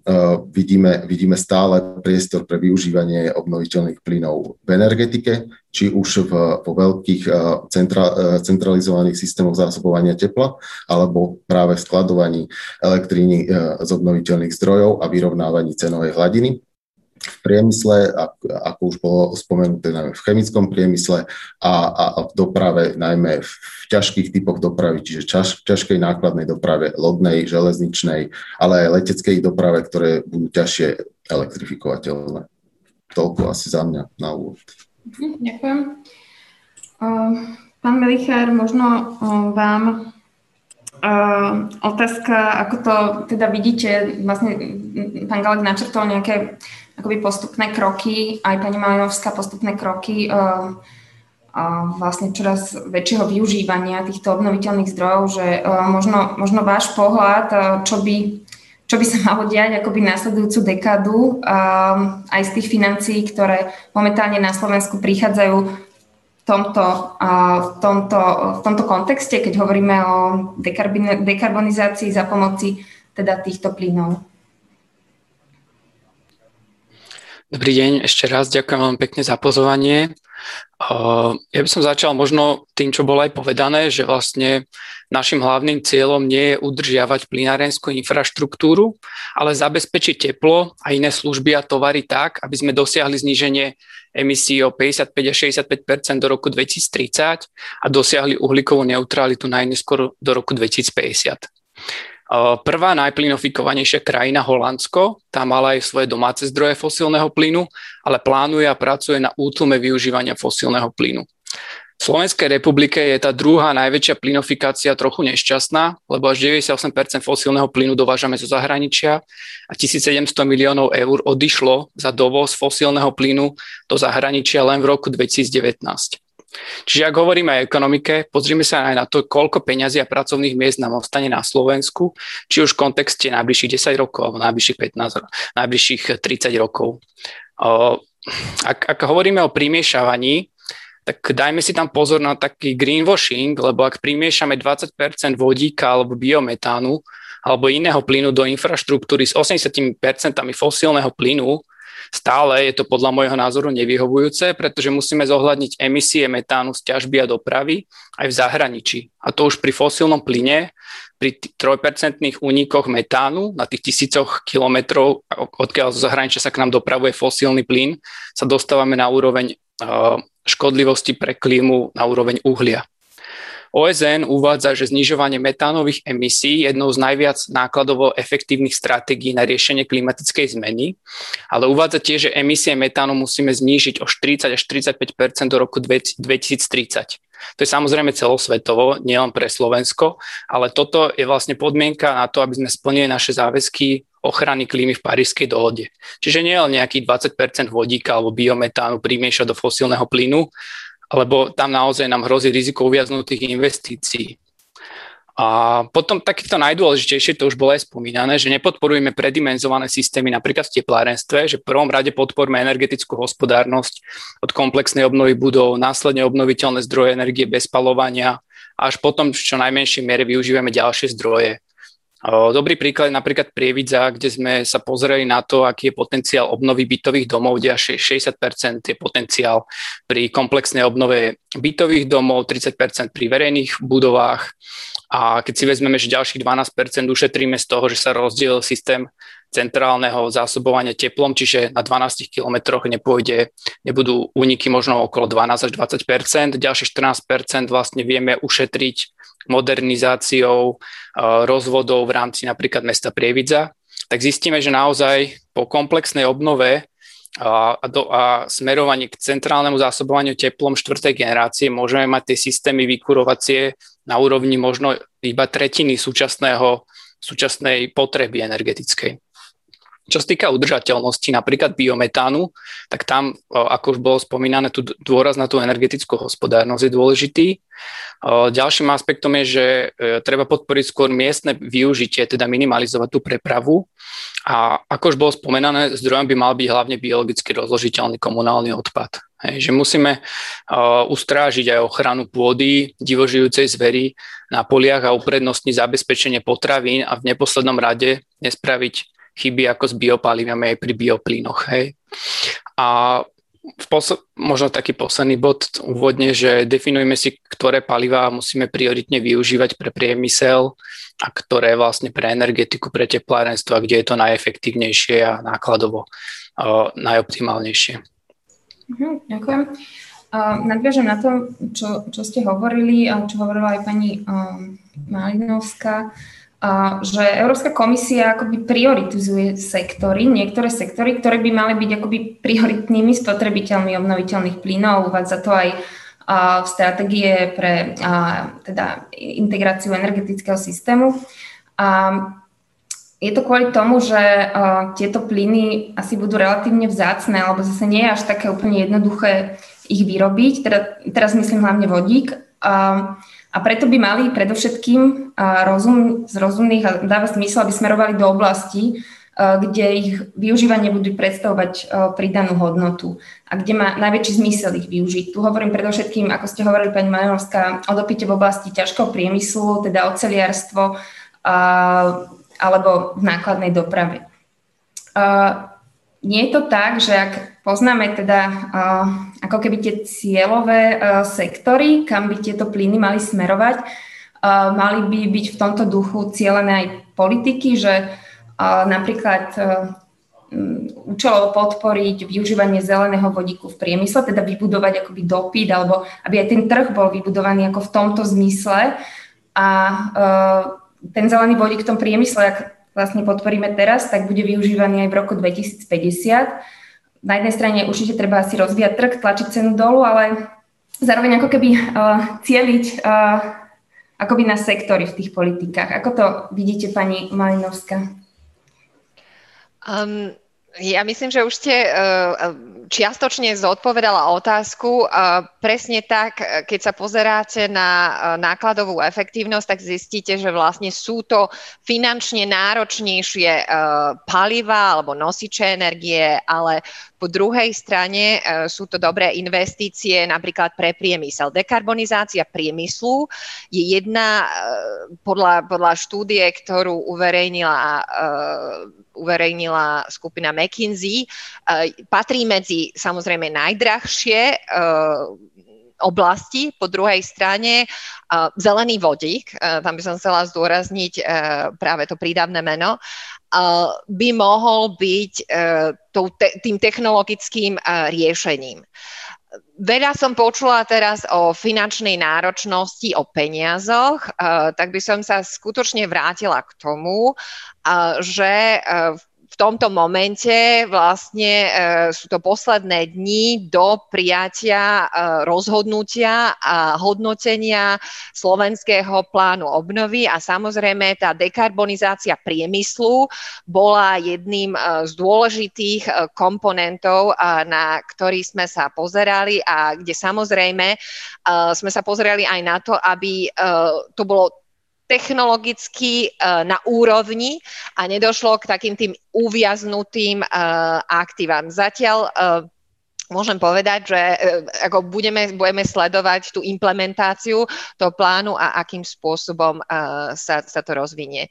vidíme, vidíme stále priestor pre využívanie obnoviteľných plynov v energetike, či už v, vo veľkých centra, centralizovaných systémoch zásobovania tepla, alebo práve v skladovaní elektriny z obnoviteľných zdrojov a vyrovnávaní cenovej hladiny v priemysle, ako už bolo spomenuté, najmä v chemickom priemysle a, a, v doprave, najmä v ťažkých typoch dopravy, čiže čaž, ťažkej nákladnej doprave, lodnej, železničnej, ale aj leteckej doprave, ktoré budú ťažšie elektrifikovateľné. Toľko asi za mňa na úvod. Mhm, ďakujem. Pán Melichár, možno vám otázka, ako to teda vidíte, vlastne pán Galek načrtol nejaké akoby postupné kroky, aj pani Malinovská postupné kroky uh, uh, vlastne čoraz väčšieho využívania týchto obnoviteľných zdrojov, že uh, možno, možno váš pohľad, uh, čo by čo by sa malo diať akoby následujúcu dekádu uh, aj z tých financií, ktoré momentálne na Slovensku prichádzajú v tomto, v tomto, v tomto kontexte, keď hovoríme o dekarbonizácii za pomoci teda týchto plynov. Dobrý deň, ešte raz ďakujem veľmi pekne za pozovanie. Ja by som začal možno tým, čo bolo aj povedané, že vlastne našim hlavným cieľom nie je udržiavať plynárenskú infraštruktúru, ale zabezpečiť teplo a iné služby a tovary tak, aby sme dosiahli zníženie emisí o 55 až 65% do roku 2030 a dosiahli uhlíkovú neutralitu najneskôr do roku 2050. Prvá najplynofikovanejšia krajina Holandsko, tá mala aj svoje domáce zdroje fosílneho plynu, ale plánuje a pracuje na útlme využívania fosílneho plynu. V Slovenskej republike je tá druhá najväčšia plynofikácia trochu nešťastná, lebo až 98% fosílneho plynu dovážame zo zahraničia a 1700 miliónov eur odišlo za dovoz fosílneho plynu do zahraničia len v roku 2019. Čiže ak hovoríme o ekonomike, pozrime sa aj na to, koľko peňazí a pracovných miest nám ostane na Slovensku, či už v kontexte najbližších 10 rokov alebo najbližších 15, najbližších 30 rokov. Ak, ak hovoríme o primiešavaní, tak dajme si tam pozor na taký greenwashing, lebo ak primiešame 20% vodíka alebo biometánu alebo iného plynu do infraštruktúry s 80% fosílneho plynu, Stále je to podľa môjho názoru nevyhovujúce, pretože musíme zohľadniť emisie metánu z ťažby a dopravy aj v zahraničí. A to už pri fosílnom plyne, pri 3% únikoch metánu na tých tisícoch kilometrov, odkiaľ zo zahraničia sa k nám dopravuje fosílny plyn, sa dostávame na úroveň škodlivosti pre klímu na úroveň uhlia. OSN uvádza, že znižovanie metánových emisí je jednou z najviac nákladovo efektívnych stratégií na riešenie klimatickej zmeny, ale uvádza tiež, že emisie metánu musíme znížiť o 40 až 35% do roku 2030. To je samozrejme celosvetovo, nielen pre Slovensko, ale toto je vlastne podmienka na to, aby sme splnili naše záväzky ochrany klímy v Parískej dohode. Čiže nie len nejakých 20% vodíka alebo biometánu primiešať do fosílneho plynu, lebo tam naozaj nám hrozí riziko uviaznutých investícií. A potom takéto najdôležitejšie, to už bolo aj spomínané, že nepodporujeme predimenzované systémy napríklad v teplárenstve, že v prvom rade podporme energetickú hospodárnosť od komplexnej obnovy budov, následne obnoviteľné zdroje energie bez palovania, až potom v čo najmenšej miere využívame ďalšie zdroje. Dobrý príklad je napríklad Prievidza, kde sme sa pozreli na to, aký je potenciál obnovy bytových domov, kde až 60% je potenciál pri komplexnej obnove bytových domov, 30% pri verejných budovách. A keď si vezmeme, že ďalších 12% ušetríme z toho, že sa rozdiel systém centrálneho zásobovania teplom, čiže na 12 kilometroch nepôjde, nebudú úniky možno okolo 12 až 20% Ďalších 14% vlastne vieme ušetriť modernizáciou rozvodov v rámci napríklad mesta Prievidza. Tak zistíme, že naozaj po komplexnej obnove a, do, a smerovaní k centrálnemu zásobovaniu teplom štvrtej generácie môžeme mať tie systémy vykurovacie na úrovni možno iba tretiny súčasného, súčasnej potreby energetickej. Čo sa týka udržateľnosti napríklad biometánu, tak tam, ako už bolo spomínané, tu dôraz na tú energetickú hospodárnosť je dôležitý. Ďalším aspektom je, že e, treba podporiť skôr miestne využitie, teda minimalizovať tú prepravu. A ako už bolo spomínané, zdrojom by mal byť hlavne biologicky rozložiteľný komunálny odpad. Hej, že musíme ustrážiť aj ochranu pôdy, divožijúcej zvery na poliach a uprednostniť zabezpečenie potravín a v neposlednom rade nespraviť chyby ako s biopalivami aj pri bioplynoch. Hej. A v pos- možno taký posledný bod úvodne, že definujeme si, ktoré palivá musíme prioritne využívať pre priemysel a ktoré vlastne pre energetiku, pre teplárenstvo, kde je to najefektívnejšie a nákladovo uh, najoptimálnejšie. Mhm, ďakujem. Uh, nadviažem na to, čo, čo ste hovorili a čo hovorila aj pani uh, Malinovská že Európska komisia akoby prioritizuje sektory, niektoré sektory, ktoré by mali byť akoby prioritnými spotrebiteľmi obnoviteľných plynov. Uvádza to aj v stratégie pre teda integráciu energetického systému. A je to kvôli tomu, že tieto plyny asi budú relatívne vzácne, alebo zase nie je až také úplne jednoduché ich vyrobiť. Teda, teraz myslím hlavne vodík. A preto by mali predovšetkým rozum, z rozumných a dáva smysl, aby smerovali do oblasti, kde ich využívanie budú predstavovať pridanú hodnotu a kde má najväčší zmysel ich využiť. Tu hovorím predovšetkým, ako ste hovorili, pani Majanovská, o dopite v oblasti ťažkého priemyslu, teda oceliarstvo alebo v nákladnej doprave. Nie je to tak, že ak poznáme teda uh, ako keby tie cieľové uh, sektory, kam by tieto plyny mali smerovať. Uh, mali by byť v tomto duchu cieľené aj politiky, že napríklad uh, účelovo podporiť využívanie zeleného vodíku v priemysle, teda vybudovať akoby dopyt, alebo aby aj ten trh bol vybudovaný ako v tomto zmysle. A ten zelený vodík v tom priemysle, ak vlastne podporíme teraz, tak bude využívaný aj v roku 2050 na jednej strane určite treba si rozvíjať trh, tlačiť cenu dolu, ale zároveň ako keby uh, cieliť uh, akoby na sektory v tých politikách. Ako to vidíte, pani Malinovská? Um, ja myslím, že už ste uh, čiastočne zodpovedala otázku. Uh, presne tak, keď sa pozeráte na uh, nákladovú efektívnosť, tak zistíte, že vlastne sú to finančne náročnejšie paliva alebo nosiče energie, ale po druhej strane sú to dobré investície napríklad pre priemysel. Dekarbonizácia priemyslu je jedna podľa, podľa štúdie, ktorú uverejnila uverejnila skupina McKinsey, eh, patrí medzi samozrejme najdrahšie eh, oblasti, po druhej strane uh, zelený vodík, tam by som chcela zdôrazniť práve to prídavné meno, by mohol byť tým technologickým riešením. Veľa som počula teraz o finančnej náročnosti, o peniazoch, tak by som sa skutočne vrátila k tomu, že v v tomto momente vlastne e, sú to posledné dni do prijatia e, rozhodnutia a hodnotenia slovenského plánu obnovy a samozrejme tá dekarbonizácia priemyslu bola jedným e, z dôležitých komponentov, na ktorý sme sa pozerali a kde samozrejme sme sa pozerali aj na to, aby to bolo technologicky uh, na úrovni a nedošlo k takým tým uviaznutým uh, aktívam. Zatiaľ uh, môžem povedať, že ako budeme, budeme sledovať tú implementáciu toho plánu a akým spôsobom sa, sa to rozvinie.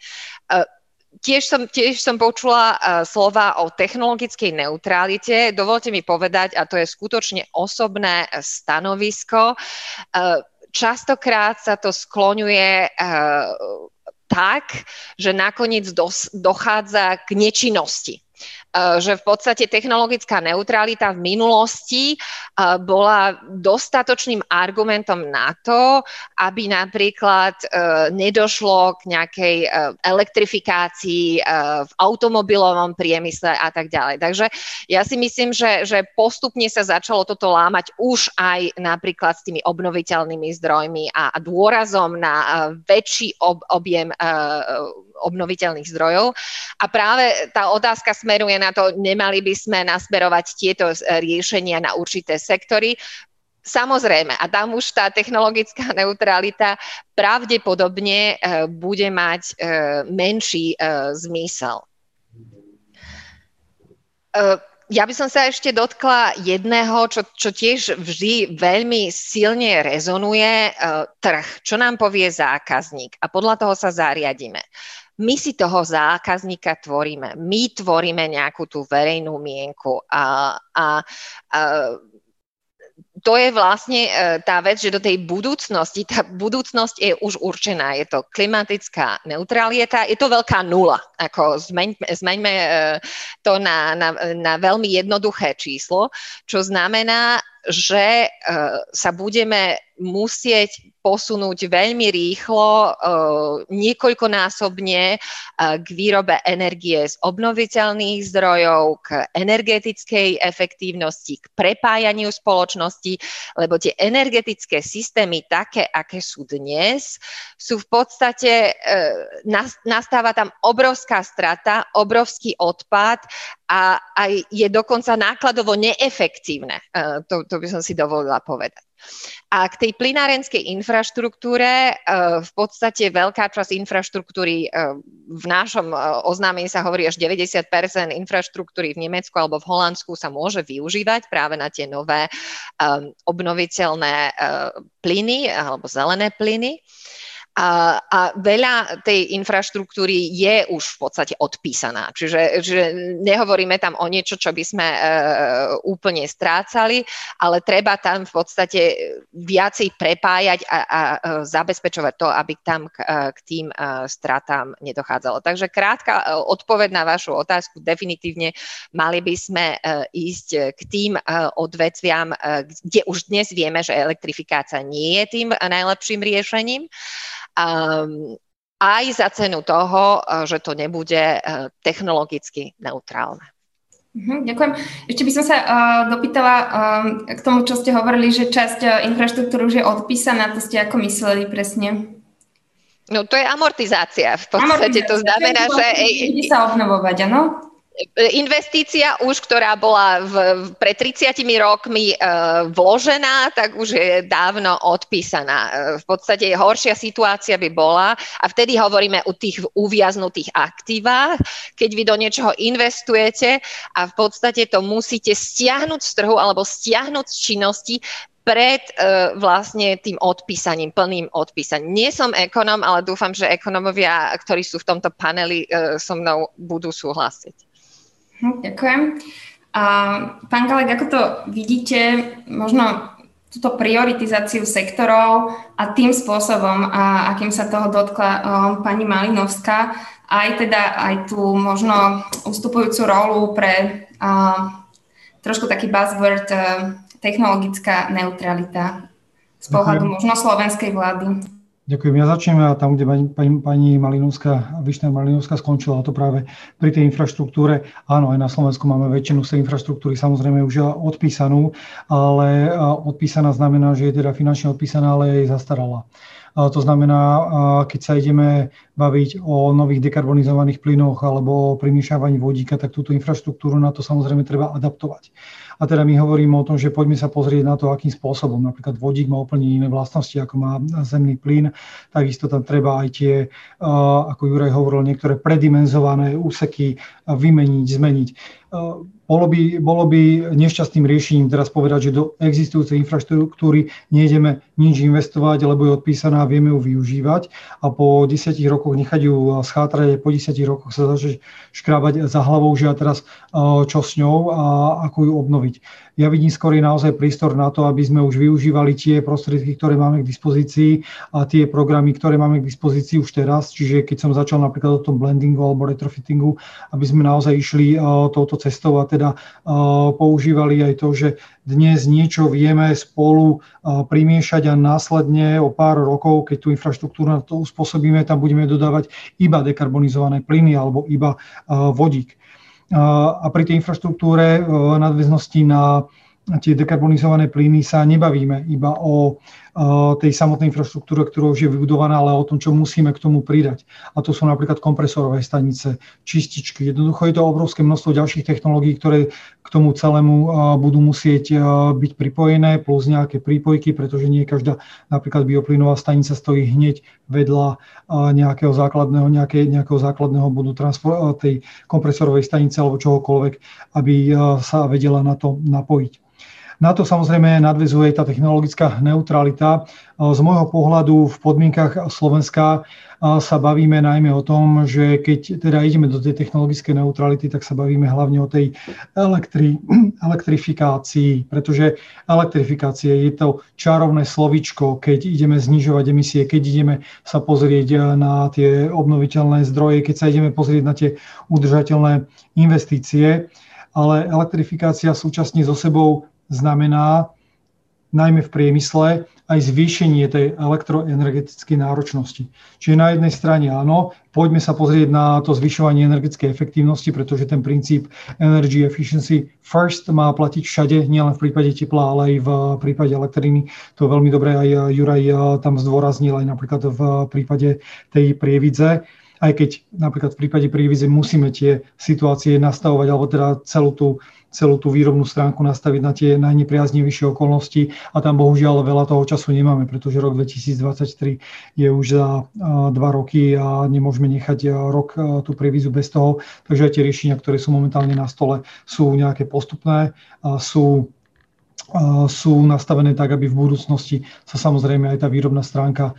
Tiež som, tiež som počula slova o technologickej neutralite. Dovolte mi povedať, a to je skutočne osobné stanovisko, častokrát sa to skloňuje uh, tak, že nakoniec dos- dochádza k nečinnosti. Eh, že v podstate technologická neutralita v minulosti eh, bola dostatočným argumentom na to, aby napríklad eh, nedošlo k nejakej elektrifikácii v automobilovom priemysle a tak ďalej. Takže ja si myslím, že, že postupne sa začalo toto lámať už aj napríklad s tými obnoviteľnými zdrojmi a dôrazom na väčší ob, objem obnoviteľných zdrojov. A práve tá otázka smeruje na to, nemali by sme nasmerovať tieto e, riešenia na určité sektory. Samozrejme, a tam už tá technologická neutralita pravdepodobne e, bude mať e, menší zmysel. Ja by som sa ešte dotkla jedného, čo, čo tiež vždy veľmi silne rezonuje, trh. Čo nám povie zákazník a podľa toho sa zariadíme my si toho zákazníka tvoríme. My tvoríme nejakú tú verejnú mienku a, a, a to je vlastne e, tá vec, že do tej budúcnosti, tá budúcnosť je už určená. Je to klimatická neutralita, je to veľká nula. Ako zmeňme, zmeňme e, to na, na, na veľmi jednoduché číslo, čo znamená, že e, sa budeme musieť posunúť veľmi rýchlo, e, niekoľkonásobne e, k výrobe energie z obnoviteľných zdrojov, k energetickej efektívnosti, k prepájaniu spoločnosti, lebo tie energetické systémy také, aké sú dnes, sú v podstate, nastáva tam obrovská strata, obrovský odpad a, a je dokonca nákladovo neefektívne. To, to by som si dovolila povedať. A k tej plinárenskej infraštruktúre, e, v podstate veľká časť infraštruktúry, e, v našom e, oznámení sa hovorí až 90% infraštruktúry v Nemecku alebo v Holandsku sa môže využívať práve na tie nové obnoviteľné plyny alebo zelené plyny. A, a veľa tej infraštruktúry je už v podstate odpísaná. Čiže že nehovoríme tam o niečo, čo by sme e, úplne strácali, ale treba tam v podstate viacej prepájať a, a e, zabezpečovať to, aby tam k, e, k tým e, stratám nedochádzalo. Takže krátka odpoveď na vašu otázku, definitívne mali by sme ísť k tým odvetviam, kde už dnes vieme, že elektrifikácia nie je tým najlepším riešením um, aj za cenu toho, uh, že to nebude uh, technologicky neutrálne. Mhm, ďakujem. Ešte by som sa uh, dopýtala um, k tomu, čo ste hovorili, že časť uh, infraštruktúry už je odpísaná. To ste ako mysleli presne? No to je amortizácia. V podstate amortizácia. to znamená, že... Bude sa obnovovať, áno? Investícia už, ktorá bola v, pred 30 rokmi e, vložená, tak už je dávno odpísaná. E, v podstate horšia situácia by bola, a vtedy hovoríme o tých uviaznutých aktívach, keď vy do niečoho investujete a v podstate to musíte stiahnuť z trhu alebo stiahnuť z činnosti pred uh, vlastne tým odpísaním, plným odpísaním. Nie som ekonom, ale dúfam, že ekonomovia, ktorí sú v tomto paneli, uh, so mnou budú súhlasiť. Hm, ďakujem. A, pán Galek, ako to vidíte, možno túto prioritizáciu sektorov a tým spôsobom, a, akým sa toho dotkla pani Malinovská, aj teda aj tú možno ustupujúcu rolu pre a, trošku taký buzzword a, technologická neutralita z pohľadu možno slovenskej vlády. Ďakujem. Ja začnem tam, kde pani, pani, pani Malinovská, Vyšná Malinovská skončila, a to práve pri tej infraštruktúre. Áno, aj na Slovensku máme väčšinu z tej infraštruktúry samozrejme už odpísanú, ale odpísaná znamená, že je teda finančne odpísaná, ale je zastarala. To znamená, keď sa ideme baviť o nových dekarbonizovaných plynoch alebo o primýšavaní vodíka, tak túto infraštruktúru na to samozrejme treba adaptovať. A teda my hovoríme o tom, že poďme sa pozrieť na to, akým spôsobom. Napríklad vodík má úplne iné vlastnosti, ako má zemný plyn. Takisto tam treba aj tie, ako Juraj hovoril, niektoré predimenzované úseky vymeniť, zmeniť. Bolo by, bolo by nešťastným riešením teraz povedať, že do existujúcej infraštruktúry nejdeme nič investovať, lebo je odpísaná a vieme ju využívať a po desiatich rokoch nechať ju schátrať a po desiatich rokoch sa začať škrábať za hlavou, že a teraz čo s ňou a ako ju obnoviť. Ja vidím skôr naozaj prístor na to, aby sme už využívali tie prostriedky, ktoré máme k dispozícii a tie programy, ktoré máme k dispozícii už teraz. Čiže keď som začal napríklad o tom blendingu alebo retrofittingu, aby sme naozaj išli touto cestou a teda používali aj to, že dnes niečo vieme spolu primiešať a následne o pár rokov, keď tú infraštruktúru na to uspôsobíme, tam budeme dodávať iba dekarbonizované plyny alebo iba vodík. A pri tej infraštruktúre nadväznosti na tie dekarbonizované plyny sa nebavíme iba o tej samotnej infraštruktúre, ktorá už je vybudovaná, ale o tom, čo musíme k tomu pridať. A to sú napríklad kompresorové stanice, čističky. Jednoducho je to obrovské množstvo ďalších technológií, ktoré k tomu celému budú musieť byť pripojené, plus nejaké prípojky, pretože nie každá napríklad bioplynová stanica stojí hneď vedľa nejakého základného, nejaké, nejakého základného bodu tej kompresorovej stanice alebo čohokoľvek, aby sa vedela na to napojiť. Na to samozrejme nadvezuje tá technologická neutralita. Z môjho pohľadu v podmienkach Slovenska sa bavíme najmä o tom, že keď teda ideme do tej technologické neutrality, tak sa bavíme hlavne o tej elektri, elektrifikácii, pretože elektrifikácia je to čarovné slovičko, keď ideme znižovať emisie, keď ideme sa pozrieť na tie obnoviteľné zdroje, keď sa ideme pozrieť na tie udržateľné investície ale elektrifikácia súčasne so sebou znamená najmä v priemysle aj zvýšenie tej elektroenergetickej náročnosti. Čiže na jednej strane áno, poďme sa pozrieť na to zvyšovanie energetickej efektívnosti, pretože ten princíp energy efficiency first má platiť všade, nielen v prípade tepla, ale aj v prípade elektriny. To veľmi dobre aj Juraj tam zdôraznil aj napríklad v prípade tej prievidze aj keď napríklad v prípade prievidze musíme tie situácie nastavovať, alebo teda celú tú celú tú výrobnú stránku nastaviť na tie najnepriaznivejšie okolnosti a tam bohužiaľ veľa toho času nemáme, pretože rok 2023 je už za dva roky a nemôžeme nechať rok tú prevízu bez toho. Takže aj tie riešenia, ktoré sú momentálne na stole, sú nejaké postupné, sú sú nastavené tak, aby v budúcnosti sa samozrejme aj tá výrobná stránka,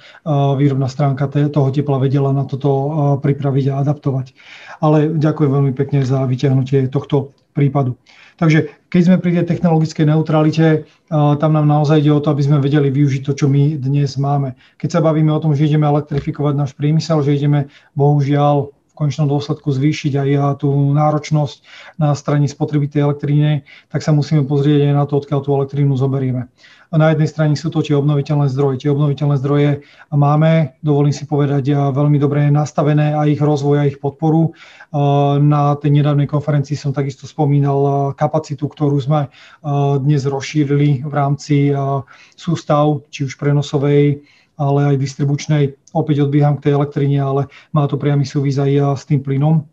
výrobná stránka toho tepla vedela na toto pripraviť a adaptovať. Ale ďakujem veľmi pekne za vyťahnutie tohto prípadu. Takže keď sme pri tej technologickej neutralite, tam nám naozaj ide o to, aby sme vedeli využiť to, čo my dnes máme. Keď sa bavíme o tom, že ideme elektrifikovať náš priemysel, že ideme bohužiaľ v konečnom dôsledku zvýšiť aj tú náročnosť na strane spotreby tej elektriny, tak sa musíme pozrieť aj na to, odkiaľ tú elektrínu zoberieme. Na jednej strane sú to tie obnoviteľné zdroje. Tie obnoviteľné zdroje máme, dovolím si povedať, veľmi dobre nastavené a ich rozvoj a ich podporu. Na tej nedávnej konferencii som takisto spomínal kapacitu, ktorú sme dnes rozšírili v rámci sústav, či už prenosovej, ale aj distribučnej. Opäť odbieham k tej elektrine, ale má to priamy súvis aj s tým plynom.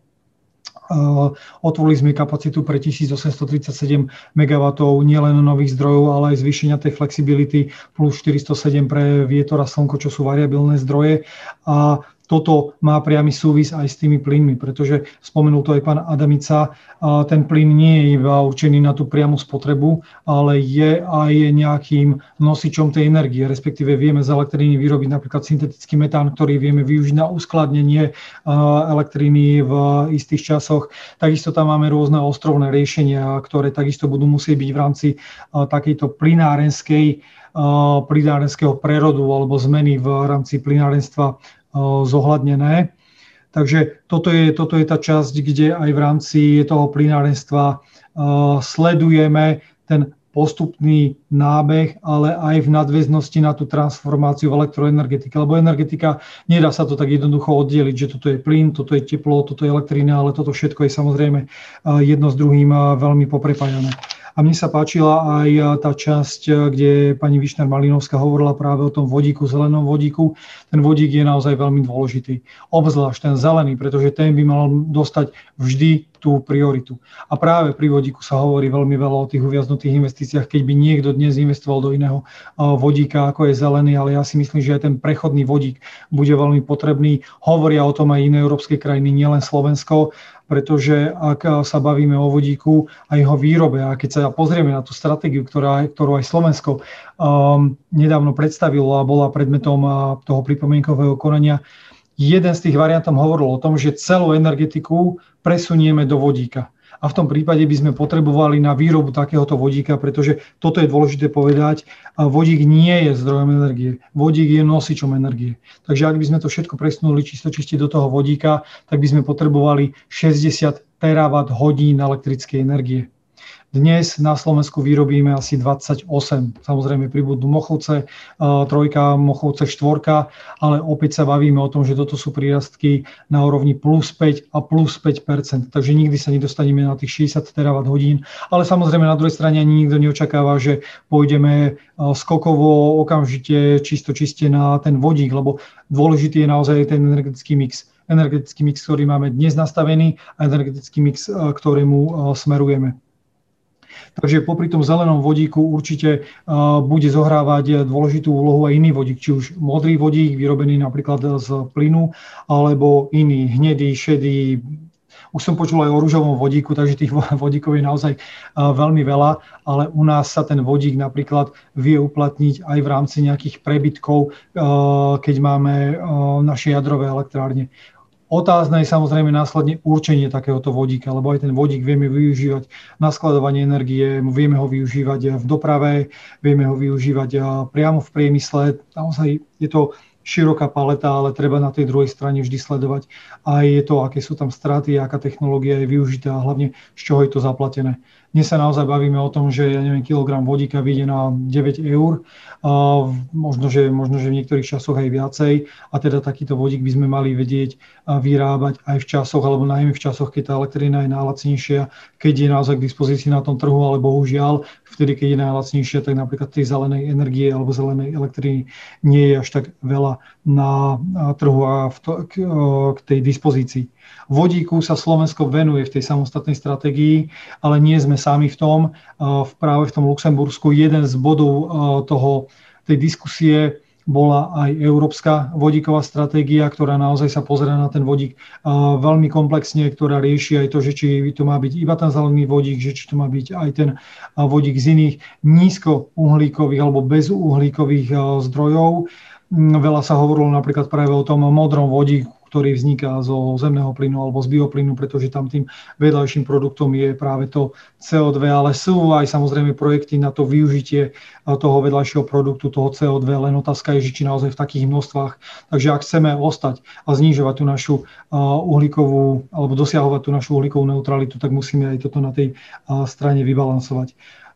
Otvorili sme kapacitu pre 1837 MW nielen nových zdrojov, ale aj zvýšenia tej flexibility plus 407 pre vietor a slnko, čo sú variabilné zdroje. A toto má priamy súvis aj s tými plynmi, pretože spomenul to aj pán Adamica, ten plyn nie je iba určený na tú priamu spotrebu, ale je aj nejakým nosičom tej energie, respektíve vieme z elektriny vyrobiť napríklad syntetický metán, ktorý vieme využiť na uskladnenie elektriny v istých časoch. Takisto tam máme rôzne ostrovné riešenia, ktoré takisto budú musieť byť v rámci takejto plynárenskej plynárenského prerodu alebo zmeny v rámci plynárenstva zohľadnené. Takže toto je, toto je tá časť, kde aj v rámci toho plynárenstva sledujeme ten postupný nábeh, ale aj v nadväznosti na tú transformáciu v elektroenergetike. Lebo energetika, nedá sa to tak jednoducho oddeliť, že toto je plyn, toto je teplo, toto je elektrina, ale toto všetko je samozrejme jedno s druhým veľmi poprepájané. A mne sa páčila aj tá časť, kde pani Višner Malinovská hovorila práve o tom vodíku, zelenom vodíku. Ten vodík je naozaj veľmi dôležitý. Obzvlášť ten zelený, pretože ten by mal dostať vždy tú prioritu. A práve pri vodíku sa hovorí veľmi veľa o tých uviaznutých investíciách, keď by niekto dnes investoval do iného vodíka, ako je zelený, ale ja si myslím, že aj ten prechodný vodík bude veľmi potrebný. Hovoria o tom aj iné európske krajiny, nielen Slovensko pretože ak sa bavíme o vodíku a jeho výrobe a keď sa pozrieme na tú stratégiu, ktorá, ktorú aj Slovensko um, nedávno predstavilo a bola predmetom toho pripomienkového konania, jeden z tých variantov hovoril o tom, že celú energetiku presunieme do vodíka a v tom prípade by sme potrebovali na výrobu takéhoto vodíka, pretože toto je dôležité povedať, vodík nie je zdrojom energie, vodík je nosičom energie. Takže ak by sme to všetko presunuli čisto čiste do toho vodíka, tak by sme potrebovali 60 terawatt hodín elektrickej energie. Dnes na Slovensku vyrobíme asi 28. Samozrejme pribudnú Mochovce, trojka, Mochovce štvorka, ale opäť sa bavíme o tom, že toto sú prírastky na úrovni plus 5 a plus 5% Takže nikdy sa nedostaneme na tých 60 terawatt hodín. Ale samozrejme na druhej strane ani nikto neočakáva, že pôjdeme skokovo okamžite čisto čiste na ten vodík, lebo dôležitý je naozaj ten energetický mix energetický mix, ktorý máme dnes nastavený a energetický mix, ktorému smerujeme. Takže popri tom zelenom vodíku určite bude zohrávať dôležitú úlohu aj iný vodík, či už modrý vodík, vyrobený napríklad z plynu, alebo iný, hnedý, šedý, už som počul aj o rúžovom vodíku, takže tých vodíkov je naozaj veľmi veľa, ale u nás sa ten vodík napríklad vie uplatniť aj v rámci nejakých prebytkov, keď máme naše jadrové elektrárne. Otázne je samozrejme následne určenie takéhoto vodíka, lebo aj ten vodík vieme využívať na skladovanie energie, vieme ho využívať v doprave, vieme ho využívať priamo v priemysle. Naozaj je to široká paleta, ale treba na tej druhej strane vždy sledovať aj to, aké sú tam straty, aká technológia je využitá a hlavne z čoho je to zaplatené. Dnes sa naozaj bavíme o tom, že ja neviem, kilogram vodíka vyjde na 9 eur, a možno, že, možno, že v niektorých časoch aj viacej a teda takýto vodík by sme mali vedieť vyrábať aj v časoch, alebo najmä v časoch, keď tá elektrina je najlacnejšia, keď je naozaj k dispozícii na tom trhu, ale bohužiaľ, vtedy, keď je najlacnejšia, tak napríklad tej zelenej energie alebo zelenej elektriny nie je až tak veľa na trhu a v to, k, k tej dispozícii. Vodíku sa Slovensko venuje v tej samostatnej stratégii, ale nie sme sami v tom. V práve v tom Luxembursku jeden z bodov toho, tej diskusie bola aj európska vodíková stratégia, ktorá naozaj sa pozera na ten vodík veľmi komplexne, ktorá rieši aj to, že či to má byť iba ten zelený vodík, že či to má byť aj ten vodík z iných nízkouhlíkových alebo bezuhlíkových zdrojov. Veľa sa hovorilo napríklad práve o tom modrom vodíku, ktorý vzniká zo zemného plynu alebo z bioplynu, pretože tam tým vedľajším produktom je práve to CO2, ale sú aj samozrejme projekty na to využitie toho vedľajšieho produktu, toho CO2, len otázka je, či naozaj v takých množstvách. Takže ak chceme ostať a znižovať tú našu uhlíkovú, alebo dosiahovať tú našu uhlíkovú neutralitu, tak musíme aj toto na tej strane vybalansovať.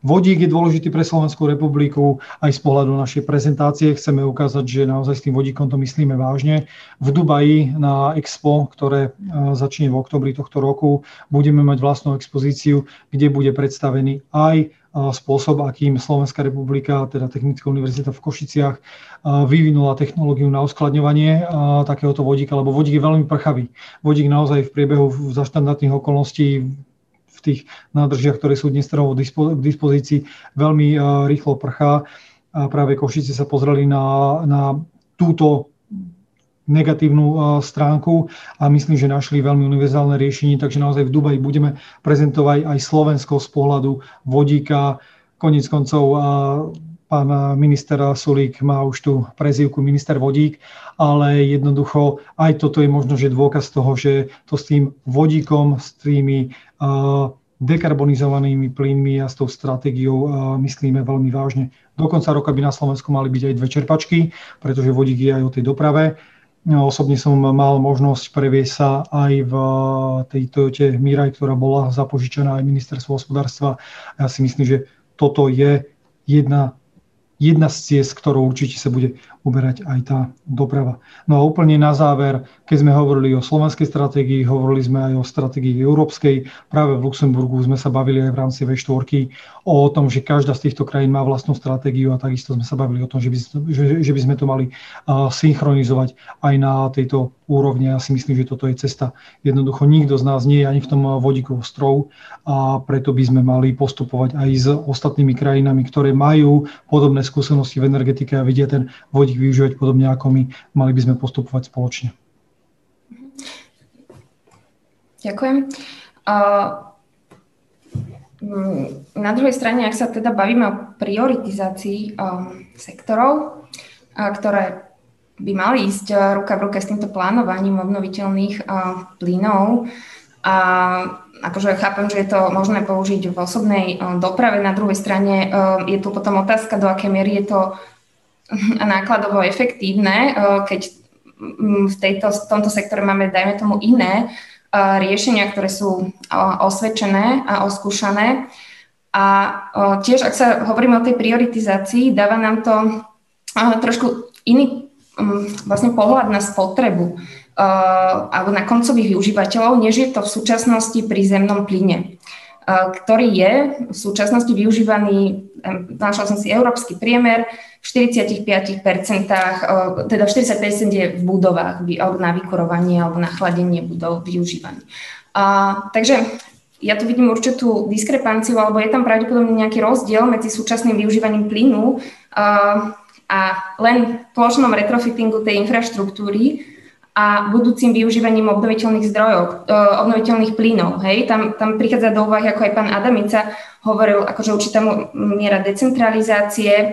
Vodík je dôležitý pre Slovenskú republiku aj z pohľadu našej prezentácie. Chceme ukázať, že naozaj s tým vodíkom to myslíme vážne. V Dubaji na Expo, ktoré e, začne v oktobri tohto roku, budeme mať vlastnú expozíciu, kde bude predstavený aj e, spôsob, akým Slovenská republika, teda Technická univerzita v Košiciach, e, vyvinula technológiu na uskladňovanie takéhoto vodíka, lebo vodík je veľmi prchavý. Vodík naozaj v priebehu za štandardných okolností tých nádržiach, ktoré sú dnes k dispozícii, veľmi eh, rýchlo prchá. A práve Košice sa pozreli na, na túto negatívnu eh, stránku a myslím, že našli veľmi univerzálne riešenie, takže naozaj v Dubaji budeme prezentovať aj Slovensko z pohľadu vodíka. Konec koncov eh, pán minister Sulík má už tú prezývku minister vodík, ale jednoducho aj toto je možno, že dôkaz toho, že to s tým vodíkom, s tými dekarbonizovanými plynmi a s tou stratégiou myslíme veľmi vážne. Do konca roka by na Slovensku mali byť aj dve čerpačky, pretože vodík je aj o tej doprave. No, osobne som mal možnosť previesť sa aj v tej Toyote Mirai, ktorá bola zapožičaná aj ministerstvo hospodárstva. Ja si myslím, že toto je jedna jedna z ciest, ktorou určite sa bude uberať aj tá doprava. No a úplne na záver, keď sme hovorili o slovenskej stratégii, hovorili sme aj o stratégii európskej. Práve v Luxemburgu sme sa bavili aj v rámci V4 o tom, že každá z týchto krajín má vlastnú stratégiu a takisto sme sa bavili o tom, že by, že, že by sme to mali synchronizovať aj na tejto úrovne. Ja si myslím, že toto je cesta. Jednoducho nikto z nás nie je ani v tom vodíku ostrov a preto by sme mali postupovať aj s ostatnými krajinami, ktoré majú podobné skúsenosti v energetike a vidia ten vodík využívať podobne ako my. Mali by sme postupovať spoločne. Ďakujem. Na druhej strane, ak sa teda bavíme o prioritizácii sektorov, ktoré by mali ísť ruka v ruke s týmto plánovaním obnoviteľných plynov, a akože chápem, že je to možné použiť v osobnej doprave. Na druhej strane je tu potom otázka, do akej miery je to nákladovo efektívne, keď v, tejto, v tomto sektore máme, dajme tomu, iné riešenia, ktoré sú osvedčené a oskúšané. A tiež, ak sa hovoríme o tej prioritizácii, dáva nám to trošku iný vlastne pohľad na spotrebu alebo na koncových využívateľov, než je to v súčasnosti pri zemnom plyne ktorý je v súčasnosti využívaný, našla som si európsky priemer, v 45%, teda v 40% je v budovách, na vykurovanie, alebo na chladenie budov využívaný. takže ja tu vidím určitú diskrepanciu, alebo je tam pravdepodobne nejaký rozdiel medzi súčasným využívaním plynu a len plošnom retrofittingu tej infraštruktúry, a budúcim využívaním obnoviteľných zdrojov, e, obnoviteľných plynov. Hej? Tam, tam prichádza do úvahy, ako aj pán Adamica hovoril, akože určitá miera decentralizácie, e,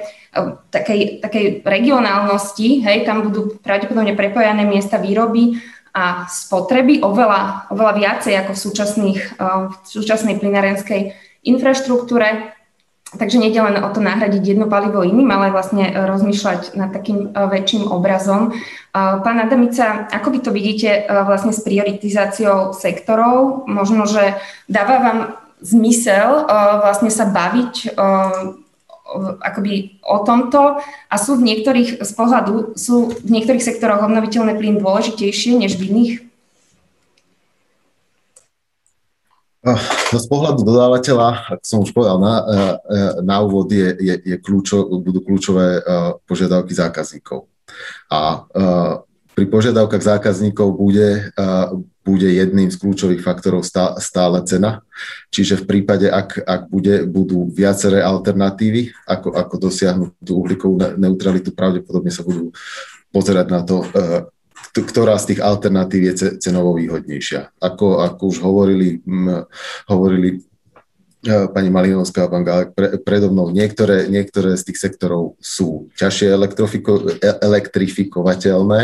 takej, takej regionálnosti, hej? tam budú pravdepodobne prepojené miesta výroby a spotreby oveľa, oveľa viacej ako v, súčasných, e, v súčasnej plynárenskej infraštruktúre. Takže nejde len o to nahradiť jedno palivo iným, ale vlastne e, rozmýšľať nad takým e, väčším obrazom. E, pán Adamica, ako vy to vidíte vlastne s prioritizáciou sektorov? Možno, že dáva vám zmysel vlastne sa baviť akoby o tomto a sú v niektorých z pohľadu, sú v niektorých sektoroch obnoviteľné plyn dôležitejšie než v iných? No, z pohľadu dodávateľa, ako som už povedal na, e, e, na úvod, je, je, je kľúčo, budú kľúčové e, požiadavky zákazníkov. A pri požiadavkách zákazníkov bude, bude jedným z kľúčových faktorov stále cena. Čiže v prípade, ak, ak bude, budú viaceré alternatívy, ako, ako dosiahnuť tú uhlíkovú neutralitu, pravdepodobne sa budú pozerať na to, ktorá z tých alternatív je cenovo výhodnejšia. Ako, ako už hovorili, m, hovorili e, pani Malinovská a pán Galek pre, predo mnou, niektoré, niektoré z tých sektorov sú ťažšie e, elektrifikovateľné,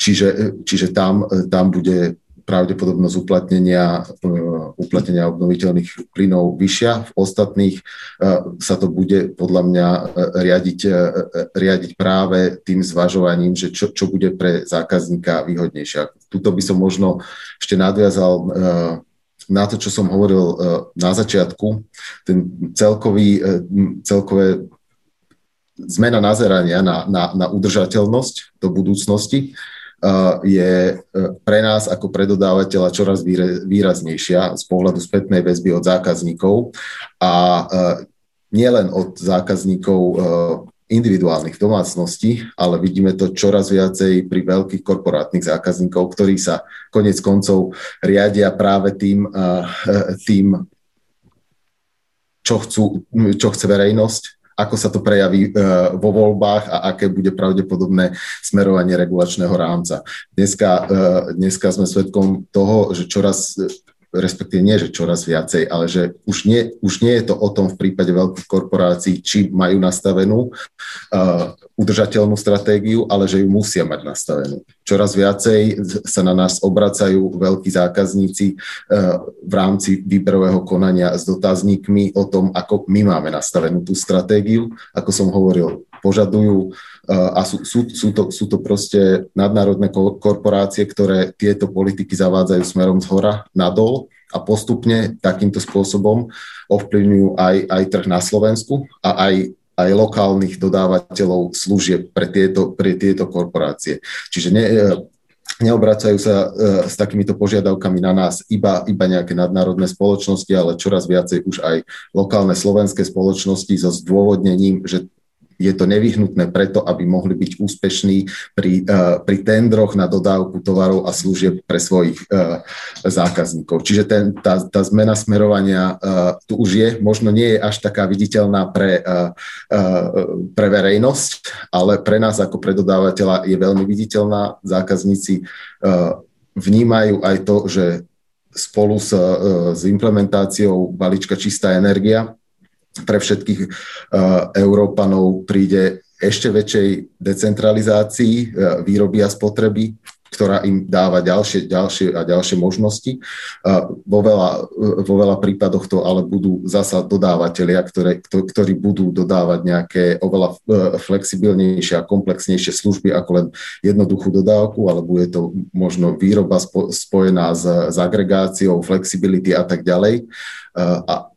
čiže, čiže tam, tam bude pravdepodobnosť uplatnenia, uh, uplatnenia obnoviteľných plynov vyššia. V ostatných uh, sa to bude podľa mňa uh, riadiť, riadiť práve tým zvažovaním, že čo, čo bude pre zákazníka výhodnejšie. Tuto by som možno ešte nadviazal na to, čo som hovoril na začiatku, ten celkový, celkové zmena nazerania na, na, na udržateľnosť do budúcnosti je e, pre nás ako predodávateľa čoraz výraznejšia z pohľadu spätnej väzby od zákazníkov a e, nielen od zákazníkov e, individuálnych domácností, ale vidíme to čoraz viacej pri veľkých korporátnych zákazníkov, ktorí sa konec koncov riadia práve tým, tým čo, chcú, čo chce verejnosť ako sa to prejaví e, vo voľbách a aké bude pravdepodobné smerovanie regulačného rámca. Dneska, e, dneska sme svedkom toho, že čoraz respektíve nie, že čoraz viacej, ale že už nie, už nie je to o tom v prípade veľkých korporácií, či majú nastavenú uh, udržateľnú stratégiu, ale že ju musia mať nastavenú. Čoraz viacej sa na nás obracajú veľkí zákazníci uh, v rámci výberového konania s dotazníkmi o tom, ako my máme nastavenú tú stratégiu. Ako som hovoril, požadujú a sú, sú, sú, to, sú to proste nadnárodné korporácie, ktoré tieto politiky zavádzajú smerom z hora nadol a postupne takýmto spôsobom ovplyvňujú aj, aj trh na Slovensku a aj aj lokálnych dodávateľov služieb pre tieto, pre tieto korporácie. Čiže ne, e, neobracajú sa e, s takýmito požiadavkami na nás iba, iba nejaké nadnárodné spoločnosti, ale čoraz viacej už aj lokálne slovenské spoločnosti so zdôvodnením, že je to nevyhnutné preto, aby mohli byť úspešní pri, uh, pri tendroch na dodávku tovarov a služieb pre svojich uh, zákazníkov. Čiže ten, tá, tá zmena smerovania uh, tu už je, možno nie je až taká viditeľná pre, pre verejnosť, ale pre nás ako predodávateľa je veľmi viditeľná. Zákazníci vnímajú aj to, že spolu s, s implementáciou balíčka čistá energia pre všetkých Európanov príde ešte väčšej decentralizácii výroby a spotreby, ktorá im dáva ďalšie, ďalšie a ďalšie možnosti. Vo veľa, vo veľa prípadoch to ale budú zasa dodávateľia, ktoré, ktorí budú dodávať nejaké oveľa e, flexibilnejšie a komplexnejšie služby ako len jednoduchú dodávku, ale bude to možno výroba spojená s, s agregáciou, flexibility a tak ďalej. A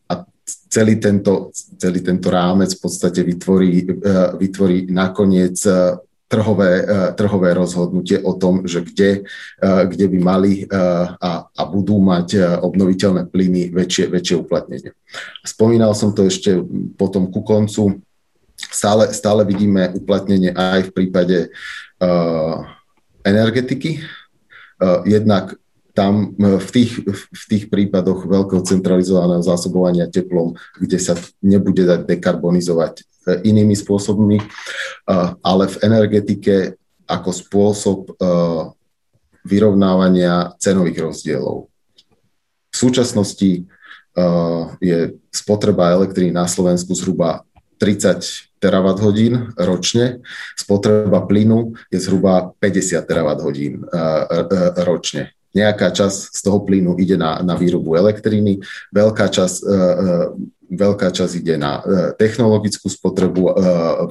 celý tento, celý tento rámec v podstate vytvorí, e, vytvorí nakoniec trhové, eh, trhové rozhodnutie o tom, že kde, kde by mali a, a budú mať obnoviteľné plyny väčšie, väčšie uplatnenie. Spomínal som to ešte potom ku koncu. Stále, stále vidíme uplatnenie aj v prípade uh, energetiky. Uh, jednak tam v tých, v tých prípadoch veľkého centralizovaného zásobovania teplom, kde sa nebude dať dekarbonizovať inými spôsobmi, ale v energetike ako spôsob vyrovnávania cenových rozdielov. V súčasnosti je spotreba elektriny na Slovensku zhruba 30 terawatt hodín ročne, spotreba plynu je zhruba 50 terawatt hodín ročne. Nejaká časť z toho plynu ide na, na výrobu elektriny, veľká časť veľká časť ide na e, technologickú spotrebu e,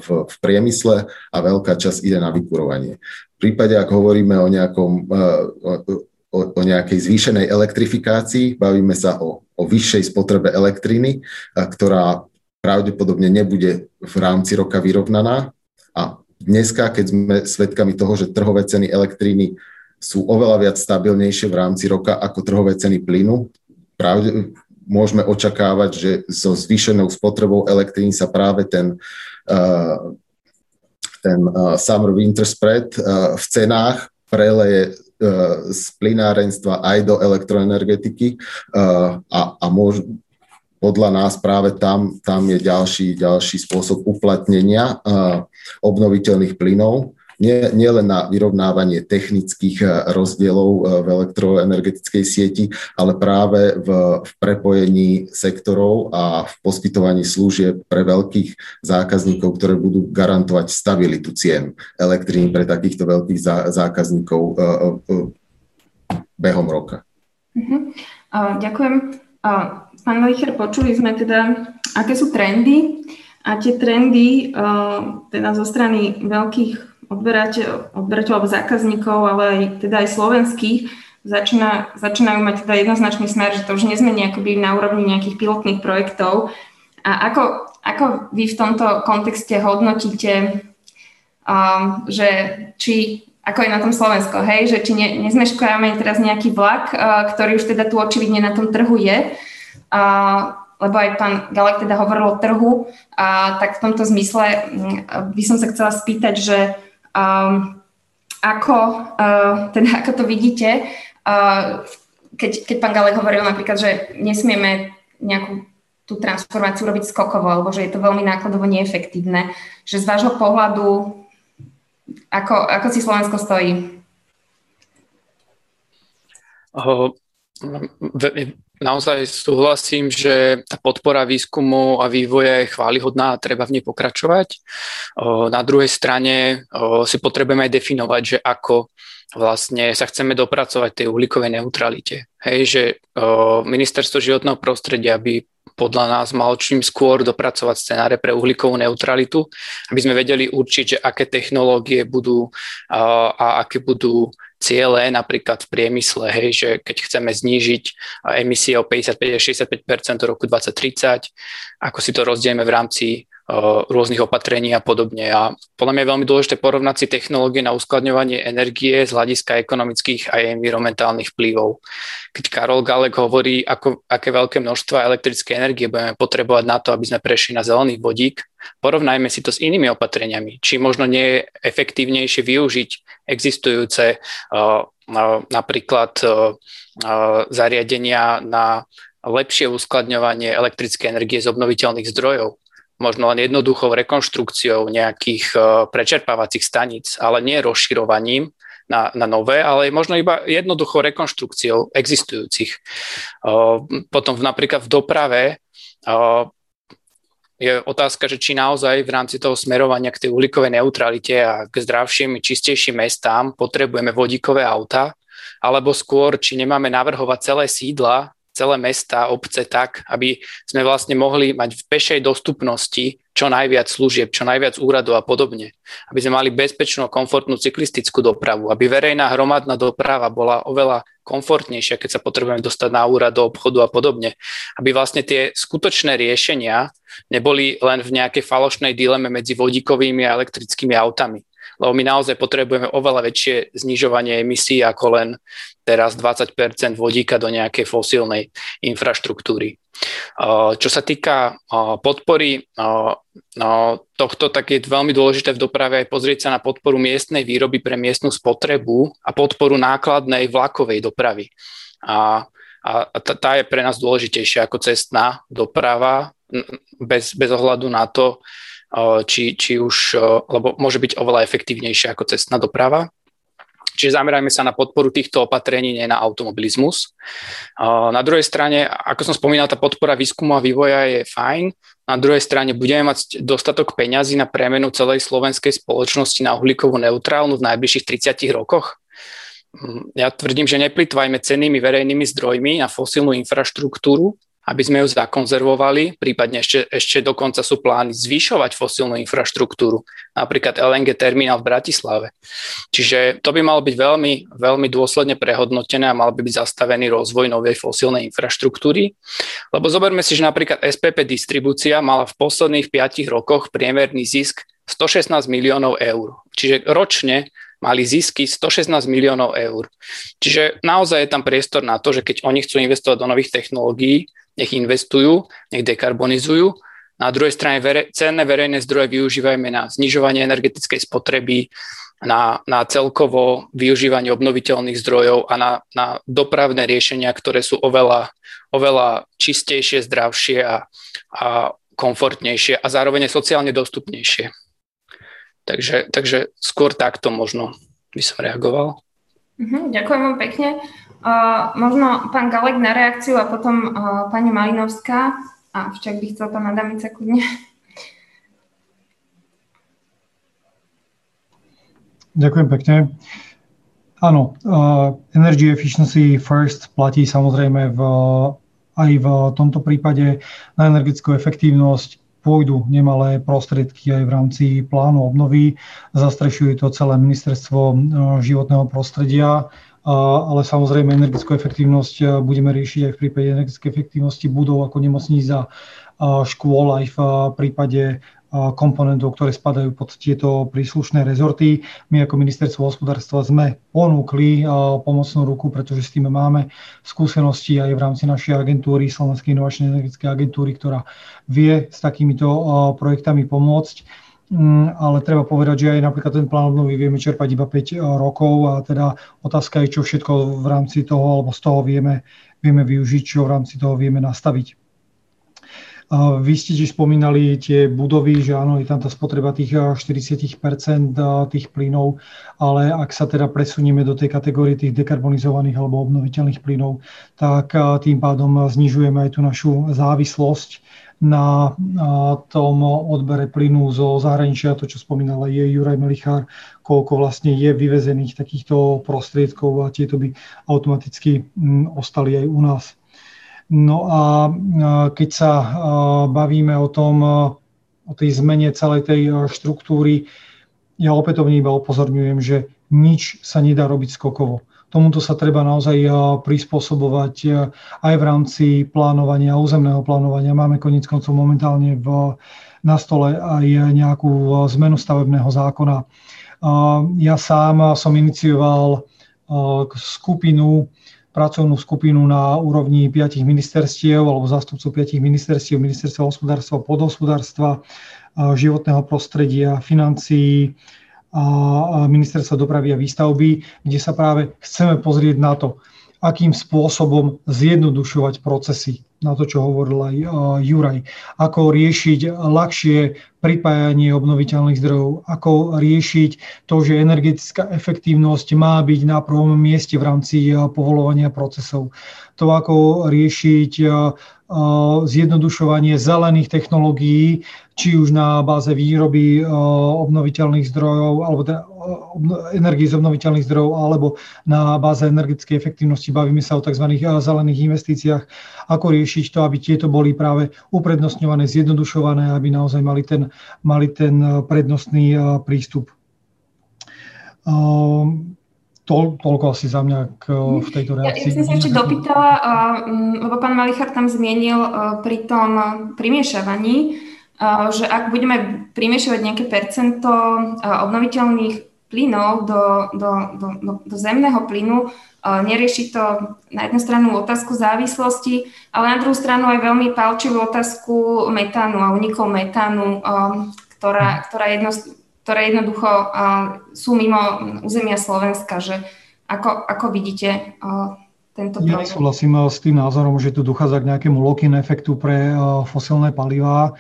v, v priemysle a veľká časť ide na vykurovanie. V prípade, ak hovoríme o, nejakom, e, o, o nejakej zvýšenej elektrifikácii, bavíme sa o, o vyššej spotrebe elektriny, ktorá pravdepodobne nebude v rámci roka vyrovnaná. A dneska, keď sme svedkami toho, že trhové ceny elektriny sú oveľa viac stabilnejšie v rámci roka ako trhové ceny plynu, pravde, môžeme očakávať, že so zvýšenou spotrebou elektrín sa práve ten, uh, ten uh, summer winter spread uh, v cenách preleje z plinárenstva aj do elektroenergetiky a, a môž, podľa nás práve tam, tam je ďalší, ďalší spôsob uplatnenia obnoviteľných plynov nie, nie len na vyrovnávanie technických eh, rozdielov eh, v elektroenergetickej sieti, ale práve v, v prepojení sektorov a v poskytovaní služieb pre veľkých zákazníkov, ktoré budú garantovať stabilitu cien elektriny pre takýchto veľkých zákazníkov eh, behom roka. Uh, ďakujem. Pán Leicher, počuli sme teda, aké sú trendy a tie trendy teda zo strany veľkých odberateľ, odberateľov zákazníkov, ale aj teda aj slovenských, začína, začínajú mať teda jednoznačný smer, že to už nezmení akoby na úrovni nejakých pilotných projektov. A ako, ako vy v tomto kontexte hodnotíte, um, že či ako je na tom Slovensko, hej, že či ne, nezmeškáme teraz nejaký vlak, uh, ktorý už teda tu očividne na tom trhu je, uh, lebo aj pán Galek teda hovoril o trhu, uh, tak v tomto zmysle um, by som sa chcela spýtať, že Um, ako, uh, teda ako to vidíte, uh, keď, keď pán Galek hovoril napríklad, že nesmieme nejakú tú transformáciu robiť skokovo, alebo že je to veľmi nákladovo neefektívne, že z vášho pohľadu, ako, ako si Slovensko stojí? Naozaj súhlasím, že tá podpora výskumu a vývoja je chválihodná a treba v nej pokračovať. Na druhej strane si potrebujeme aj definovať, že ako vlastne sa chceme dopracovať tej uhlíkovej neutralite. Hej, že ministerstvo životného prostredia by podľa nás mal čím skôr dopracovať scenáre pre uhlíkovú neutralitu, aby sme vedeli určiť, že aké technológie budú a aké budú ciele napríklad v priemysle, hej, že keď chceme znížiť emisie o 55 až 65 do roku 2030, ako si to rozdielme v rámci rôznych opatrení a podobne. A podľa mňa je veľmi dôležité porovnať si technológie na uskladňovanie energie z hľadiska ekonomických a environmentálnych vplyvov. Keď Karol Galek hovorí, ako, aké veľké množstva elektrické energie budeme potrebovať na to, aby sme prešli na zelený vodík, porovnajme si to s inými opatreniami. Či možno nie je efektívnejšie využiť existujúce napríklad zariadenia na lepšie uskladňovanie elektrickej energie z obnoviteľných zdrojov možno len jednoduchou rekonštrukciou nejakých e, prečerpávacích staníc, ale nie rozširovaním na, na nové, ale možno iba jednoduchou rekonštrukciou existujúcich. Potom napríklad v doprave je otázka, že či naozaj v rámci toho smerovania k tej uhlíkovej neutralite a k zdravším, čistejším mestám potrebujeme vodíkové auta, alebo skôr, či nemáme navrhovať celé sídla, celé mesta, obce tak, aby sme vlastne mohli mať v pešej dostupnosti čo najviac služieb, čo najviac úradov a podobne. Aby sme mali bezpečnú, komfortnú cyklistickú dopravu, aby verejná hromadná doprava bola oveľa komfortnejšia, keď sa potrebujeme dostať na úrad do obchodu a podobne. Aby vlastne tie skutočné riešenia neboli len v nejakej falošnej dileme medzi vodíkovými a elektrickými autami lebo my naozaj potrebujeme oveľa väčšie znižovanie emisí ako len teraz 20% vodíka do nejakej fosílnej infraštruktúry. Čo sa týka podpory tohto, tak je veľmi dôležité v doprave aj pozrieť sa na podporu miestnej výroby pre miestnu spotrebu a podporu nákladnej vlakovej dopravy. A, a tá je pre nás dôležitejšia ako cestná doprava bez, bez ohľadu na to, či, či už, lebo môže byť oveľa efektívnejšia ako cestná doprava. Čiže zamerajme sa na podporu týchto opatrení, nie na automobilizmus. Na druhej strane, ako som spomínal, tá podpora výskumu a vývoja je fajn. Na druhej strane budeme mať dostatok peňazí na premenu celej slovenskej spoločnosti na uhlíkovú neutrálnu v najbližších 30 rokoch. Mm, ja tvrdím, že neplitvajme cennými verejnými zdrojmi na fosílnu infraštruktúru, aby sme ju zakonzervovali, prípadne ešte, ešte dokonca sú plány zvyšovať fosílnu infraštruktúru, napríklad LNG terminál v Bratislave. Čiže to by malo byť veľmi, veľmi dôsledne prehodnotené a mal by byť zastavený rozvoj novej fosílnej infraštruktúry. Lebo zoberme si, že napríklad SPP distribúcia mala v posledných 5 rokoch priemerný zisk 116 miliónov eur. Čiže ročne mali zisky 116 miliónov eur. Čiže naozaj je tam priestor na to, že keď oni chcú investovať do nových technológií, nech investujú, nech dekarbonizujú. Na druhej strane vere, cenné verejné zdroje využívajme na znižovanie energetickej spotreby, na, na celkovo využívanie obnoviteľných zdrojov a na, na dopravné riešenia, ktoré sú oveľa, oveľa čistejšie, zdravšie a, a komfortnejšie a zároveň sociálne dostupnejšie. Takže, takže skôr takto možno by som reagoval. Mhm, ďakujem vám pekne. Možno pán Galek na reakciu a potom uh, pani Malinovská. A však by chcel pán Adamica kudne. Ďakujem pekne. Áno, uh, Energy Efficiency First platí samozrejme v, aj v tomto prípade na energetickú efektívnosť pôjdu nemalé prostriedky aj v rámci plánu obnovy. Zastrešuje to celé ministerstvo životného prostredia ale samozrejme energetickú efektívnosť budeme riešiť aj v prípade energetickej efektívnosti budov ako nemocníc a škôl aj v prípade komponentov, ktoré spadajú pod tieto príslušné rezorty. My ako ministerstvo hospodárstva sme ponúkli pomocnú ruku, pretože s tým máme skúsenosti aj v rámci našej agentúry, Slovenskej inovačnej energetickej agentúry, ktorá vie s takýmito projektami pomôcť ale treba povedať, že aj napríklad ten plán obnovy vieme čerpať iba 5 eh, rokov a teda otázka je, čo všetko v rámci toho alebo z toho vieme, vieme využiť, čo v rámci toho vieme nastaviť. Vy ste tiež spomínali tie budovy, že áno, je tam tá spotreba tých 40 eh, eh, tých plynov, ale ak sa teda presunieme do tej kategórie tých dekarbonizovaných alebo obnoviteľných plynov, tak tým pádom znižujeme aj tú našu závislosť na tom odbere plynu zo zahraničia, to čo spomínal je Juraj Melichár, koľko vlastne je vyvezených takýchto prostriedkov a tieto by automaticky mm, ostali aj u nás. No a keď sa bavíme o tom, o tej zmene celej tej štruktúry, ja opätovne iba upozorňujem, že nič sa nedá robiť skokovo Tomuto sa treba naozaj prispôsobovať aj v rámci plánovania, územného plánovania. Máme konec koncov momentálne v, na stole aj nejakú zmenu stavebného zákona. Ja sám som inicioval skupinu, pracovnú skupinu na úrovni piatich ministerstiev alebo zástupcov piatich ministerstiev, ministerstva hospodárstva, podhospodárstva, životného prostredia, financií, a ministerstva dopravy a výstavby, kde sa práve chceme pozrieť na to, akým spôsobom zjednodušovať procesy na to, čo hovoril aj Juraj. Ako riešiť ľahšie pripájanie obnoviteľných zdrojov, ako riešiť to, že energetická efektívnosť má byť na prvom mieste v rámci povolovania procesov. To, ako riešiť zjednodušovanie zelených technológií, či už na báze výroby obnoviteľných zdrojov alebo energii z obnoviteľných zdrojov alebo na báze energetickej efektívnosti. Bavíme sa o tzv. zelených investíciách. Ako riešiť to, aby tieto boli práve uprednostňované, zjednodušované, aby naozaj mali ten, mali ten prednostný prístup to, toľko asi za mňa k, v tejto reakcii. Ja, ja som sa ešte dopýtala, lebo pán Malichar tam zmienil pri tom primiešavaní, že ak budeme primiešavať nejaké percento obnoviteľných plynov do, do, do, do, do zemného plynu, nerieši to na jednu stranu otázku závislosti, ale na druhú stranu aj veľmi palčivú otázku metánu a unikov metánu, ktorá, ktorá jedno, ktoré jednoducho sú mimo územia Slovenska, že ako, ako vidíte tento problém? Ja súhlasím s tým názorom, že tu dochádza k nejakému lock-in efektu pre fosilné palivá,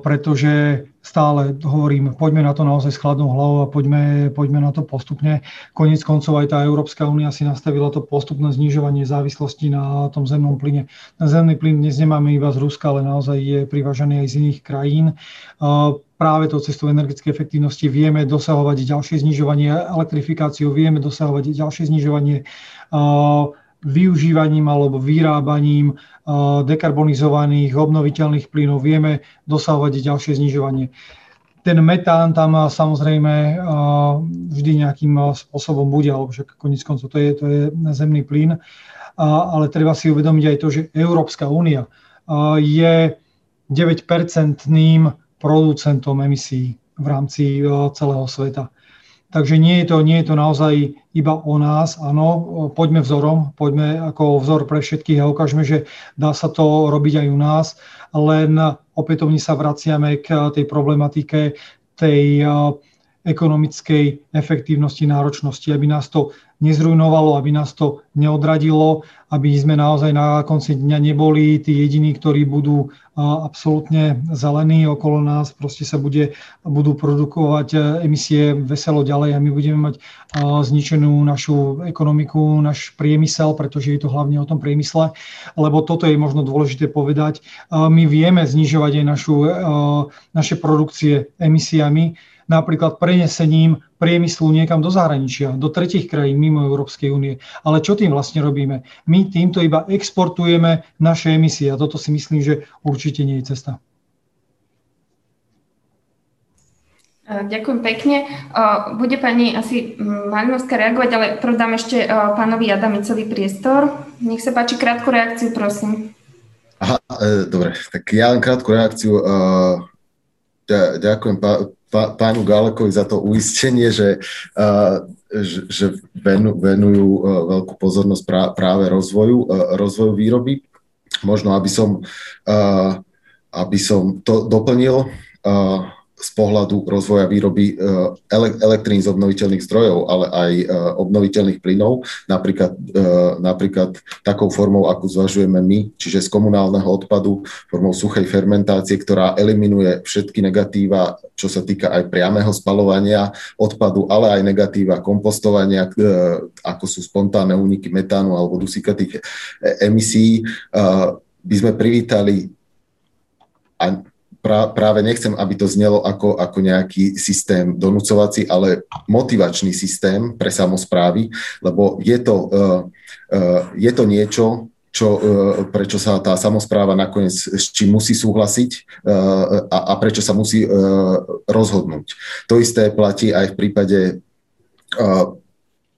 pretože stále hovorím, poďme na to naozaj s chladnou hlavou a poďme, poďme na to postupne. Konec koncov aj tá Európska únia si nastavila to postupné znižovanie závislosti na tom zemnom plyne. Na zemný plyn dnes nemáme iba z Ruska, ale naozaj je privážený aj z iných krajín práve to cestou energetickej efektívnosti vieme dosahovať ďalšie znižovanie elektrifikáciou, vieme dosahovať ďalšie znižovanie využívaním alebo vyrábaním dekarbonizovaných obnoviteľných plynov, vieme dosahovať ďalšie znižovanie. Ten metán tam samozrejme vždy nejakým spôsobom bude, alebo však konec koncov to je, to je zemný plyn, ale treba si uvedomiť aj to, že Európska únia je 9-percentným producentom emisí v rámci celého sveta. Takže nie je, to, nie je to naozaj iba o nás, áno, poďme vzorom, poďme ako vzor pre všetkých a ukážeme, že dá sa to robiť aj u nás, len opätovne sa vraciame k tej problematike tej ekonomickej efektívnosti, náročnosti, aby nás to nezrujnovalo, aby nás to neodradilo, aby sme naozaj na konci dňa neboli tí jediní, ktorí budú absolútne zelení okolo nás, proste sa bude, budú produkovať e, emisie veselo ďalej a my budeme mať zničenú našu ekonomiku, náš priemysel, pretože je to hlavne o tom priemysle, lebo toto je možno dôležité povedať. My vieme znižovať aj našu, naše produkcie emisiami, napríklad prenesením priemyslu niekam do zahraničia, do tretich krajín mimo Európskej únie. Ale čo tým vlastne robíme? My týmto iba exportujeme naše emisie a toto si myslím, že určite nie je cesta. Ďakujem pekne. Bude pani asi Malinovská reagovať, ale prv dám ešte pánovi Adamicovi priestor. Nech sa páči krátku reakciu, prosím. Aha, e, dobre, tak ja len krátku reakciu. E, ďakujem pánu Gálekovi za to uistenie, že, že venujú veľkú pozornosť práve rozvoju, rozvoju výroby. Možno, aby som, aby som to doplnil, z pohľadu rozvoja výroby eh, elektrín z obnoviteľných zdrojov, ale aj eh, obnoviteľných plynov, napríklad, eh, napríklad takou formou, ako zvažujeme my, čiže z komunálneho odpadu, formou suchej fermentácie, ktorá eliminuje všetky negatíva, čo sa týka aj priamého spalovania odpadu, ale aj negatíva kompostovania, ako sú spontánne úniky metánu alebo dusíkatých emisí, by sme privítali a pra, práve nechcem, aby to znelo ako, ako nejaký systém donúcovací, ale motivačný systém pre samozprávy, lebo je to, uh, uh, je to niečo, čo, uh, prečo sa tá samozpráva nakoniec s čím musí súhlasiť a, a prečo sa musí rozhodnúť. To isté platí aj v prípade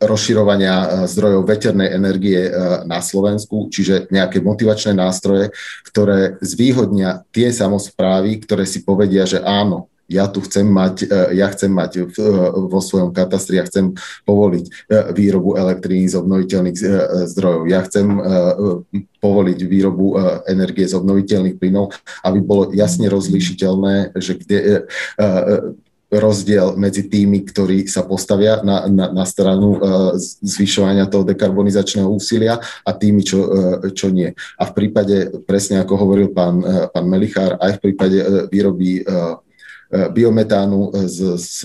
rozširovania e, zdrojov veternej energie e, na Slovensku, čiže nejaké motivačné nástroje, ktoré zvýhodnia tie samozprávy, ktoré si povedia, že áno, ja tu chcem mať, e, ja chcem mať vo svojom katastri, ja chcem povoliť výrobu elektríny z obnoviteľných zdrojov, ja chcem povoliť výrobu energie z obnoviteľných plynov, aby bolo jasne rozlíšiteľné, že kde rozdiel medzi tými, ktorí sa postavia na, na, na stranu zvyšovania toho dekarbonizačného úsilia a tými, čo, čo nie. A v prípade, presne ako hovoril pán, pán Melichár, aj v prípade výroby biometánu z, z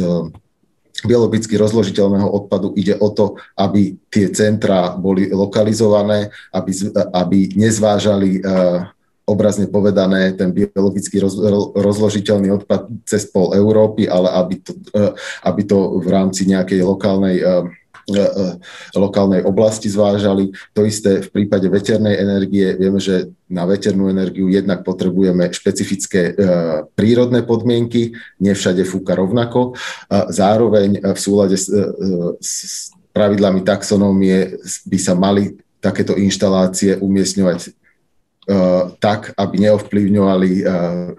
biologicky rozložiteľného odpadu ide o to, aby tie centra boli lokalizované, aby, aby nezvážali uh, obrazne povedané ten biologicky roz, rozložiteľný odpad cez pol Európy, ale aby to, uh, aby to v rámci nejakej lokálnej E, e, lokálnej oblasti zvážali. To isté v prípade veternej energie. Vieme, že na veternú energiu jednak potrebujeme špecifické e, prírodné podmienky, nie všade fúka rovnako. Zároveň v súlade s, s pravidlami taxonómie by sa mali takéto inštalácie umiestňovať tak, aby neovplyvňovali eh,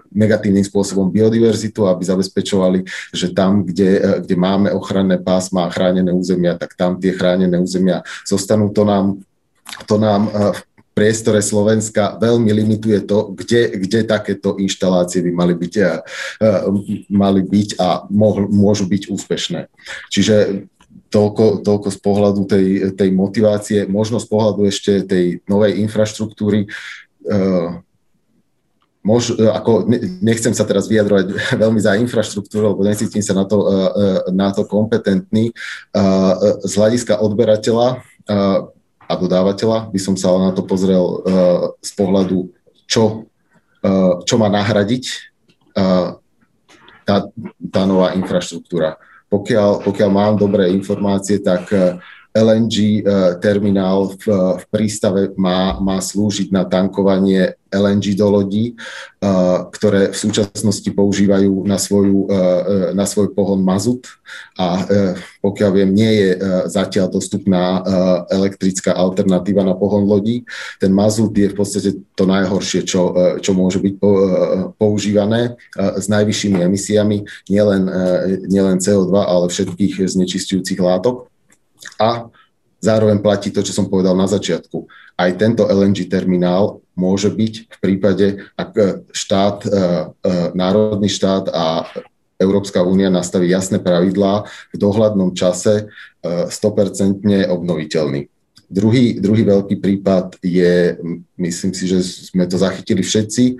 negatívnym spôsobom biodiverzitu, aby zabezpečovali, že tam, kde, eh, kde máme ochranné pásma a chránené územia, tak tam tie chránené územia zostanú. To nám, to nám v priestore Slovenska veľmi limituje to, kde, kde takéto inštalácie by mali byť, mali byť a môžu byť úspešné. Čiže toľko, toľko z pohľadu tej, tej motivácie, možno z pohľadu ešte tej novej infraštruktúry. Eh, mož, eh, ako nechcem sa teraz vyjadrovať veľmi za infraštruktúru, lebo necítim sa na to, eh, na to kompetentný. Z hľadiska odberateľa a dodávateľa by som sa na to pozrel z pohľadu, čo, čo má nahradiť tá, tá nová infraštruktúra. Pokiaľ, pokiaľ mám dobré informácie, tak LNG eh, terminál v, v prístave má, má slúžiť na tankovanie LNG do lodí, eh, ktoré v súčasnosti používajú na, svoju, eh, na svoj pohon mazut a pokiaľ viem, nie je zatiaľ dostupná elektrická alternatíva na pohon lodí. Ten mazut je v podstate to najhoršie, čo, čo môže byť používané s najvyššími emisiami, nielen, nielen CO2, ale všetkých znečistujúcich látok. A zároveň platí to, čo som povedal na začiatku. Aj tento LNG terminál môže byť v prípade, ak štát, e, e, národný štát a Európska únia nastaví jasné pravidlá v dohľadnom čase 100% e, obnoviteľný. Druhý, druhý veľký prípad je, myslím si, že sme to zachytili všetci,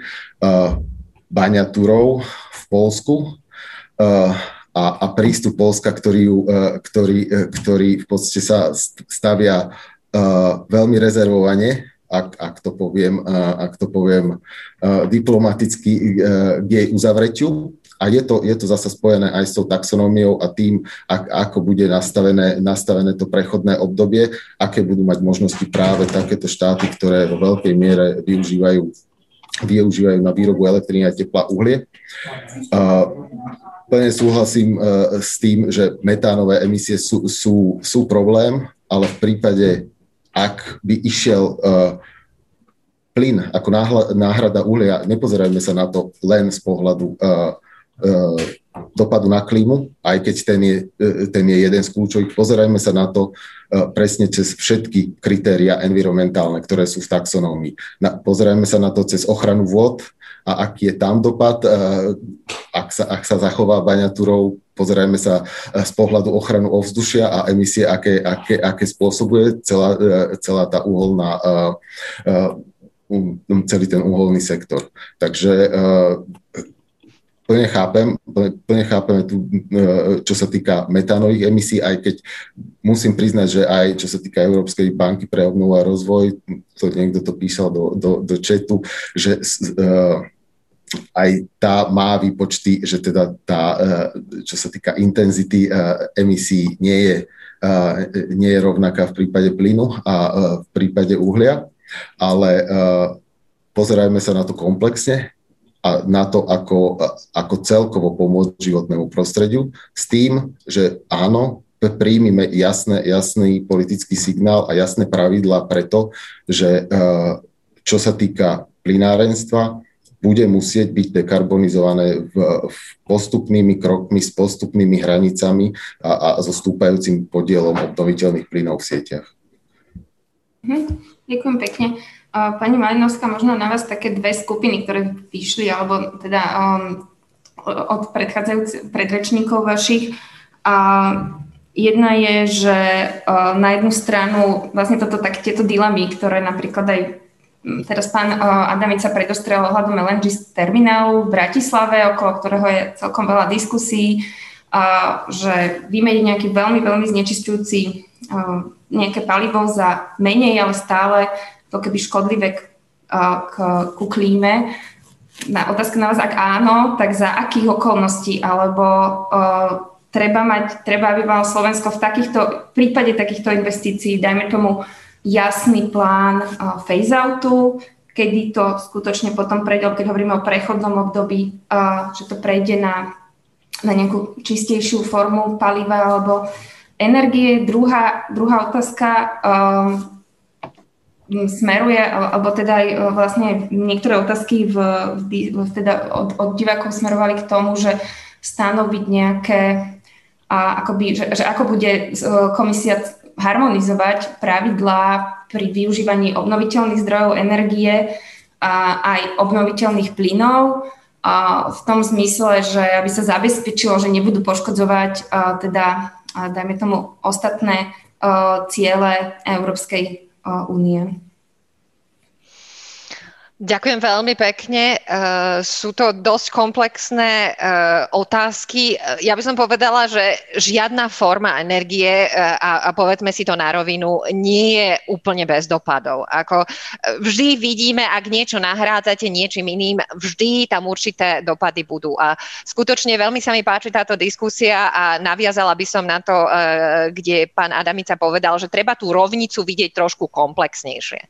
baňatúrov v Polsku a, a prístup Polska, ktorý, e, ktorý, e, ktorý v podstate sa stavia uh, veľmi rezervovane, ak, ak to poviem, ak to poviem diplomaticky k jej uzavretiu. A je to, je to zase spojené aj s tou taxonómiou a tým, ak, ako bude nastavené, nastavené to prechodné obdobie, aké budú mať možnosti práve takéto štáty, ktoré vo veľkej miere využívajú využívajú na výrobu elektriny a tepla uhlie. Uh, plne súhlasím uh, s tým, že metánové emisie sú, sú, sú problém, ale v prípade, ak by išiel uh, plyn ako náhrada uhlia, nepozerajme sa na to len z pohľadu uh, dopadu na klímu, aj keď ten je, ten je jeden z kľúčových. Pozerajme sa na to presne cez všetky kritéria environmentálne, ktoré sú v taxonómii. Pozerajme sa na to cez ochranu vôd, a aký je tam dopad, e, ak sa, ak sa zachová baňatúrov, pozerajme sa e, z pohľadu ochranu ovzdušia a emisie, aké, aké, aké spôsobuje celá, e, celá tá uholná celý ten uholný sektor. Takže plne chápem, plne chápeme tu, čo sa týka metánových emisí, aj keď musím priznať, že aj čo sa týka Európskej banky pre obnovu a rozvoj, to niekto to písal do, do, do četu, že uh, aj tá má výpočty, že teda tá, eh, čo sa týka intenzity eh, emisí, nie je, eh, nie je rovnaká v prípade plynu a v prípade uhlia, ale pozerajme sa na to komplexne a na to, ako, ako celkovo pomôcť životnému prostrediu s tým, že áno, príjmime jasné, jasný politický signál a jasné pravidlá preto, že čo sa týka plynárenstva, bude musieť byť dekarbonizované v, v postupnými krokmi, s postupnými hranicami a, a so stúpajúcim podielom obnoviteľných plynov v sieťach. Hm, ďakujem pekne. Pani Malinovská, možno na vás také dve skupiny, ktoré vyšli, alebo teda um, od predchádzajúcich predrečníkov vašich. A jedna je, že na jednu stranu vlastne toto, tak, tieto dilemy, ktoré napríklad aj teraz pán Adamica predostrel ohľadom LNG terminálu v Bratislave, okolo ktorého je celkom veľa diskusí, že vymeniť nejaký veľmi, veľmi znečistujúci nejaké palivo za menej, ale stále to keby škodlivé k, k, ku klíme. Na otázka na vás, ak áno, tak za akých okolností, alebo treba mať, treba, aby malo Slovensko v takýchto, v prípade takýchto investícií, dajme tomu jasný plán uh, phase-outu, kedy to skutočne potom prejde, keď hovoríme o prechodnom období, uh, že to prejde na, na nejakú čistejšiu formu paliva alebo energie. Druhá, druhá otázka um, smeruje, alebo teda aj vlastne niektoré otázky v, v, teda od, od divákov smerovali k tomu, že stanoviť nejaké, a akoby, že, že ako bude komisia harmonizovať pravidlá pri využívaní obnoviteľných zdrojov energie a aj obnoviteľných plynov a v tom zmysle, že aby sa zabezpečilo, že nebudú poškodzovať a teda dajme tomu, ostatné ciele Európskej únie. Ďakujem veľmi pekne. Uh, sú to dosť komplexné uh, otázky. Ja by som povedala, že žiadna forma energie, a, a povedzme si to na rovinu, nie je úplne bez dopadov. Ako vždy vidíme, ak niečo nahrádzate niečím iným, vždy tam určité dopady budú. A skutočne veľmi sa mi páči táto diskusia a naviazala by som na to, kde pán Adamica povedal, že treba tú rovnicu vidieť trošku komplexnejšie.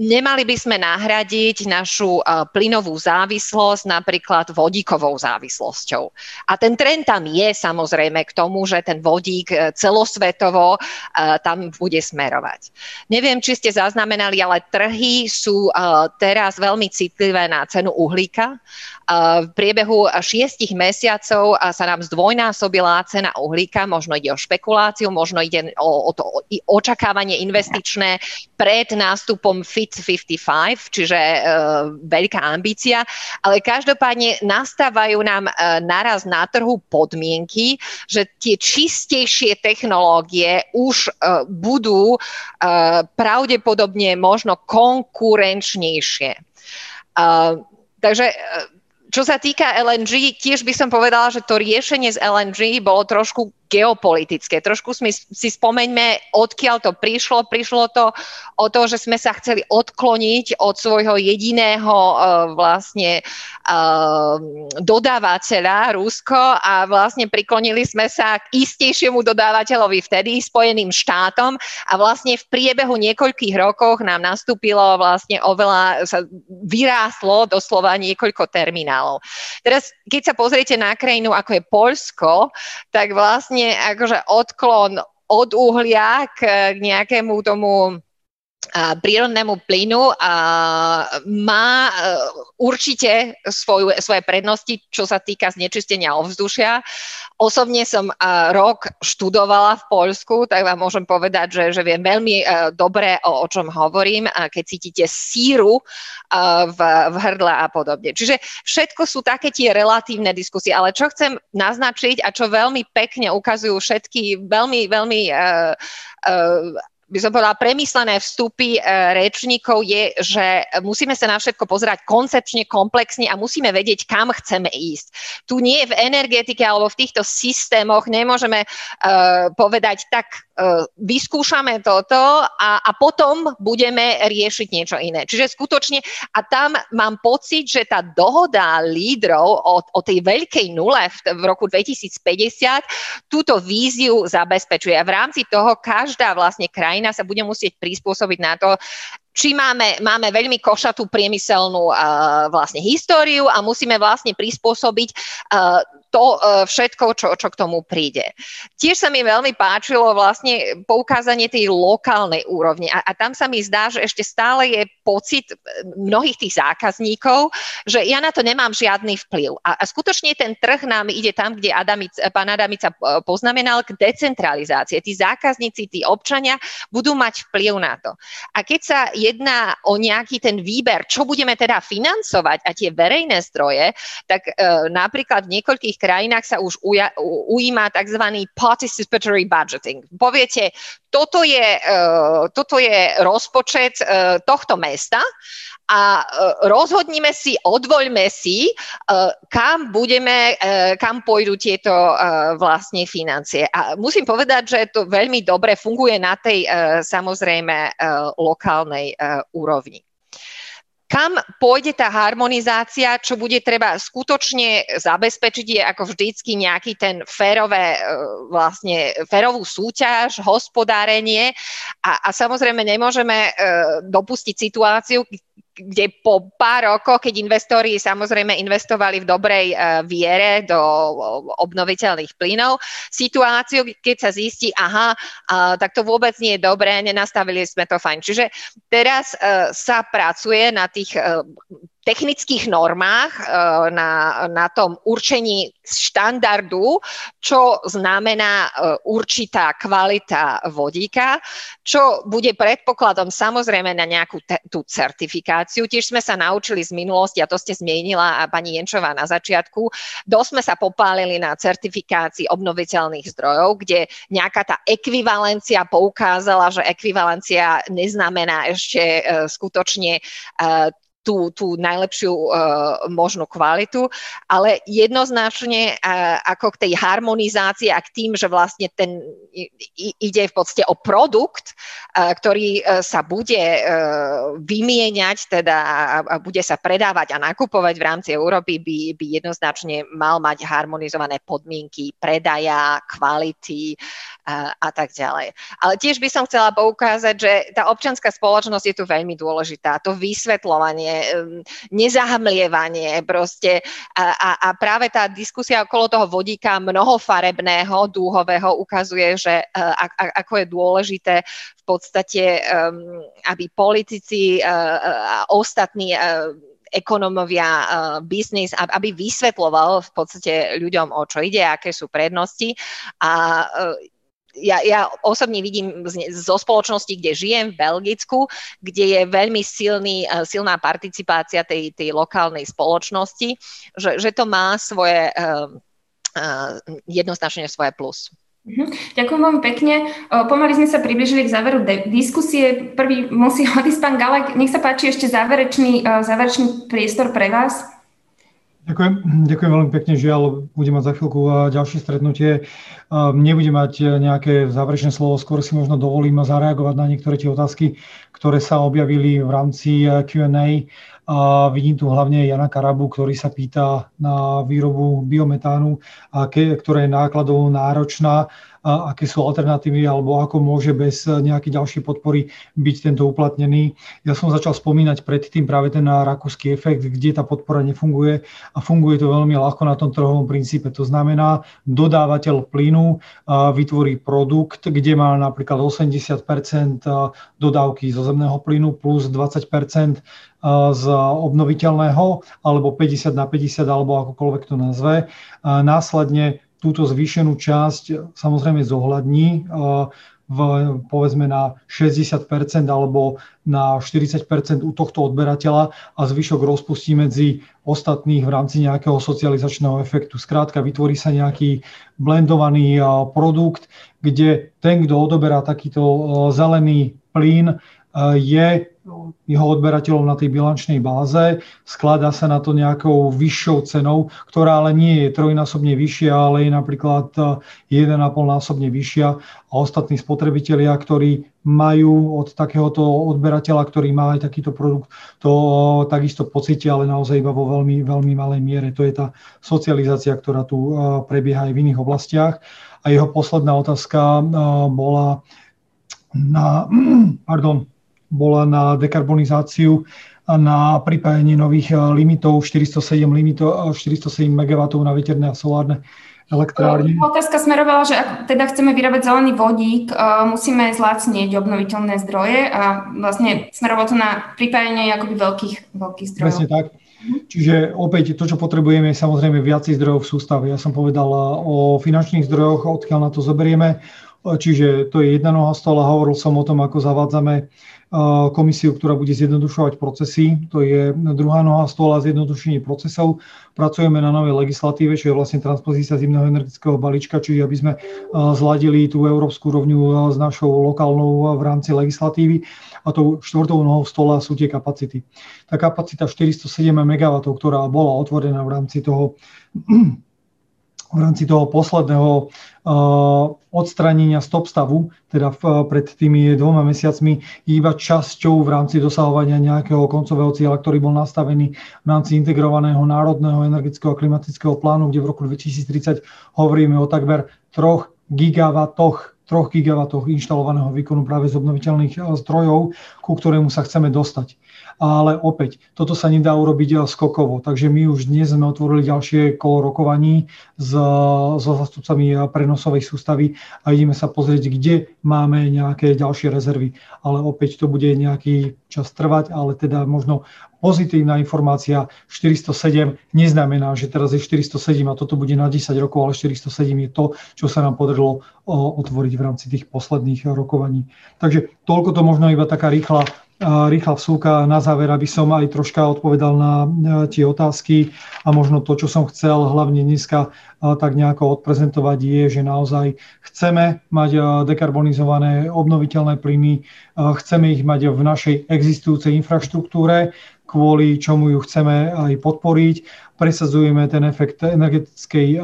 Nemali by sme nahradiť našu uh, plynovú závislosť napríklad vodíkovou závislosťou. A ten trend tam je samozrejme k tomu, že ten vodík uh, celosvetovo uh, tam bude smerovať. Neviem, či ste zaznamenali, ale trhy sú teraz veľmi citlivé na cenu uhlíka v priebehu šiestich mesiacov sa nám zdvojnásobila cena uhlíka, možno ide o špekuláciu, možno ide o, o to očakávanie investičné pred nástupom Fit 55, čiže e, veľká ambícia, ale každopádne nastávajú nám e, naraz na trhu podmienky, že tie čistejšie technológie už e, budú e, pravdepodobne možno konkurenčnejšie. Uh, takže čo sa týka LNG, tiež by som povedala, že to riešenie z LNG bolo trošku geopolitické. Trošku sme, si spomeňme, odkiaľ to prišlo. Prišlo to o to, že sme sa chceli odkloniť od svojho jediného uh, vlastne uh, dodávateľa Rusko a vlastne priklonili sme sa k istejšiemu dodávateľovi vtedy, Spojeným štátom a vlastne v priebehu niekoľkých rokov nám nastúpilo vlastne oveľa, sa vyrástlo doslova niekoľko terminálov. Teraz, keď sa pozriete na krajinu ako je Polsko, tak vlastne akože odklon od uhlia k nejakému tomu prírodnému plynu má e, určite svoju, svoje prednosti, čo sa týka znečistenia ovzdušia. Osobne som e, rok študovala v Poľsku, tak vám môžem povedať, že, že viem veľmi e, dobre, o, o čom hovorím, keď cítite síru v, v hrdle a podobne. Čiže všetko sú také tie relatívne diskusie, ale čo chcem naznačiť a čo veľmi pekne ukazujú všetky veľmi, veľmi by som povedala, premyslené vstupy e, rečníkov je, že musíme sa na všetko pozerať koncepčne, komplexne a musíme vedieť, kam chceme ísť. Tu nie v energetike alebo v týchto systémoch nemôžeme uh, povedať, tak uh, vyskúšame toto a, a potom budeme riešiť niečo iné. Čiže skutočne, a tam mám pocit, že tá dohoda lídrov o, o tej veľkej nule v, v roku 2050 túto víziu zabezpečuje. A v rámci toho každá vlastne krajina krajina sa bude musieť prispôsobiť na to, či máme, máme veľmi košatú priemyselnú uh, vlastne históriu a musíme vlastne prispôsobiť uh, to uh, všetko, čo, čo k tomu príde. Tiež sa mi veľmi páčilo vlastne poukázanie tej lokálnej úrovne a, a tam sa mi zdá, že ešte stále je pocit mnohých tých zákazníkov, že ja na to nemám žiadny vplyv. A, a skutočne ten trh nám ide tam, kde Adamic, pán Adamica poznamenal k decentralizácie. Tí zákazníci, tí občania budú mať vplyv na to. A keď sa jedná o nejaký ten výber, čo budeme teda financovať a tie verejné zdroje, tak uh, napríklad v niekoľkých krajinách sa už uja, ujíma tzv. participatory budgeting. Poviete, toto je, uh, toto je rozpočet uh, tohto mesta a rozhodnime si, odvoľme si, kam budeme, kam pôjdu tieto vlastne financie. A musím povedať, že to veľmi dobre funguje na tej samozrejme lokálnej úrovni kam pôjde tá harmonizácia, čo bude treba skutočne zabezpečiť, je ako vždycky nejaký ten férové, e, vlastne férovú súťaž, hospodárenie. A, a samozrejme nemôžeme e, dopustiť situáciu, kde po pár rokoch, keď investori samozrejme investovali v dobrej uh, viere do obnoviteľných plynov, situáciu, keď sa zistí, aha, tak to vôbec nie je dobré, nenastavili sme to fajn. Čiže teraz uh, sa pracuje na tých uh, technických normách, e, na, na tom určení štandardu, čo znamená e, určitá kvalita vodíka, čo bude predpokladom samozrejme na nejakú te, tú certifikáciu. Tiež sme sa naučili z minulosti, a to ste zmienila a pani Jenčová na začiatku, dosť sme sa popálili na certifikácii obnoviteľných zdrojov, kde nejaká tá ekvivalencia poukázala, že ekvivalencia neznamená ešte uh, skutočne tú, tú najlepšiu uh, možnú kvalitu, ale jednoznačne uh, ako k tej harmonizácii a k tým, že vlastne ten i, ide v podstate o produkt, uh, ktorý uh, sa bude uh, vymieňať teda a, a bude sa predávať a nakupovať v rámci Európy, by, by jednoznačne mal mať harmonizované podmienky predaja, kvality uh, a tak ďalej. Ale tiež by som chcela poukázať, že tá občianská spoločnosť je tu veľmi dôležitá. To vysvetľovanie nezahamlievanie proste. A, a, a práve tá diskusia okolo toho vodíka mnohofarebného, dúhového ukazuje, že a, a, ako je dôležité v podstate, um, aby politici a ostatní ekonomovia, uh, biznis, aby vysvetloval v podstate ľuďom, o čo ide, aké sú prednosti. A uh, ja, ja osobne vidím zo spoločnosti, kde žijem v Belgicku, kde je veľmi silný, eh, silná participácia tej, tej lokálnej spoločnosti, že, že to má svoje uh, uh, jednoznačne svoje plus. Mhm. Ďakujem veľmi pekne. Pomaly sme sa približili k záveru diskusie. Prvý musí odísť pán Galek. Nech sa páči ešte záverečný, záverečný priestor pre vás. Ďakujem, ďakujem veľmi pekne, žiaľ, budem mať za chvíľku ďalšie stretnutie. Nebudem mať nejaké záverečné slovo, skôr si možno dovolím zareagovať na niektoré tie otázky, ktoré sa objavili v rámci Q&A. A vidím tu hlavne Jana Karabu, ktorý sa pýta na výrobu biometánu, ktorá je nákladovo náročná aké sú alternatívy alebo ako môže bez nejakej ďalšej podpory byť tento uplatnený. Ja som začal spomínať predtým práve ten rakúsky efekt, kde tá podpora nefunguje a funguje to veľmi ľahko na tom trhovom princípe. To znamená, dodávateľ plynu vytvorí produkt, kde má napríklad 80% dodávky zo zemného plynu plus 20% z obnoviteľného, alebo 50 na 50, alebo akokoľvek to nazve. Následne túto zvýšenú časť samozrejme zohľadní v, povedzme na 60% alebo na 40% u tohto odberateľa a zvyšok rozpustí medzi ostatných v rámci nejakého socializačného efektu. Skrátka, vytvorí sa nejaký blendovaný produkt, kde ten, kto odoberá takýto zelený plyn, je jeho odberateľov na tej bilančnej báze, skladá sa na to nejakou vyššou cenou, ktorá ale nie je trojnásobne vyššia, ale je napríklad 1,5 násobne vyššia a ostatní spotrebitelia, ktorí majú od takéhoto odberateľa, ktorý má aj takýto produkt, to takisto pocítia, ale naozaj iba vo veľmi, veľmi malej miere. To je tá socializácia, ktorá tu prebieha aj v iných oblastiach. A jeho posledná otázka bola na, pardon, bola na dekarbonizáciu a na pripájanie nových eh, limitov, 407 limitov, 407 MW na veterné a solárne elektrárne. Otázka smerovala, že ak teda chceme vyrábať zelený vodík, eh, musíme zlacnieť obnoviteľné zdroje a vlastne smerovalo to na pripájanie akoby veľkých, veľkých zdrojov. Presne tak. Čiže opäť to, čo potrebujeme, je samozrejme viacej zdrojov v sústave. Ja som povedal eh, o finančných zdrojoch, odkiaľ na to zoberieme Čiže to je jedna noha stola. Hovoril som o tom, ako zavádzame komisiu, ktorá bude zjednodušovať procesy. To je druhá noha stola zjednodušenie procesov. Pracujeme na novej legislatíve, čo je vlastne transpozícia zimného energetického balíčka, čiže aby sme zladili tú európsku rovňu s našou lokálnou v rámci legislatívy. A tou štvrtou nohou stola sú tie kapacity. Tá kapacita 407 MW, ktorá bola otvorená v rámci toho v rámci toho posledného odstranenia stop stavu, teda v, pred tými dvoma mesiacmi, iba časťou v rámci dosahovania nejakého koncového cieľa, ktorý bol nastavený v rámci integrovaného národného energetického a klimatického plánu, kde v roku 2030 hovoríme o takmer 3 gigawatoch 3 gigawatoch inštalovaného výkonu práve z obnoviteľných zdrojov, ku ktorému sa chceme dostať ale opäť, toto sa nedá urobiť skokovo, takže my už dnes sme otvorili ďalšie kolo rokovaní s, so zastupcami prenosovej sústavy a ideme sa pozrieť, kde máme nejaké ďalšie rezervy. Ale opäť to bude nejaký čas trvať, ale teda možno pozitívna informácia 407 neznamená, že teraz je 407 a toto bude na 10 rokov, ale 407 je to, čo sa nám podarilo otvoriť v rámci tých posledných rokovaní. Takže toľko to možno iba taká rýchla rýchla vsúka na záver, aby som aj troška odpovedal na e, tie otázky a možno to, čo som chcel hlavne dneska e, tak nejako odprezentovať je, že naozaj chceme mať e, dekarbonizované obnoviteľné plyny, chceme ich mať v našej existujúcej infraštruktúre, kvôli čomu ju chceme aj podporiť. Presadzujeme ten efekt energetickej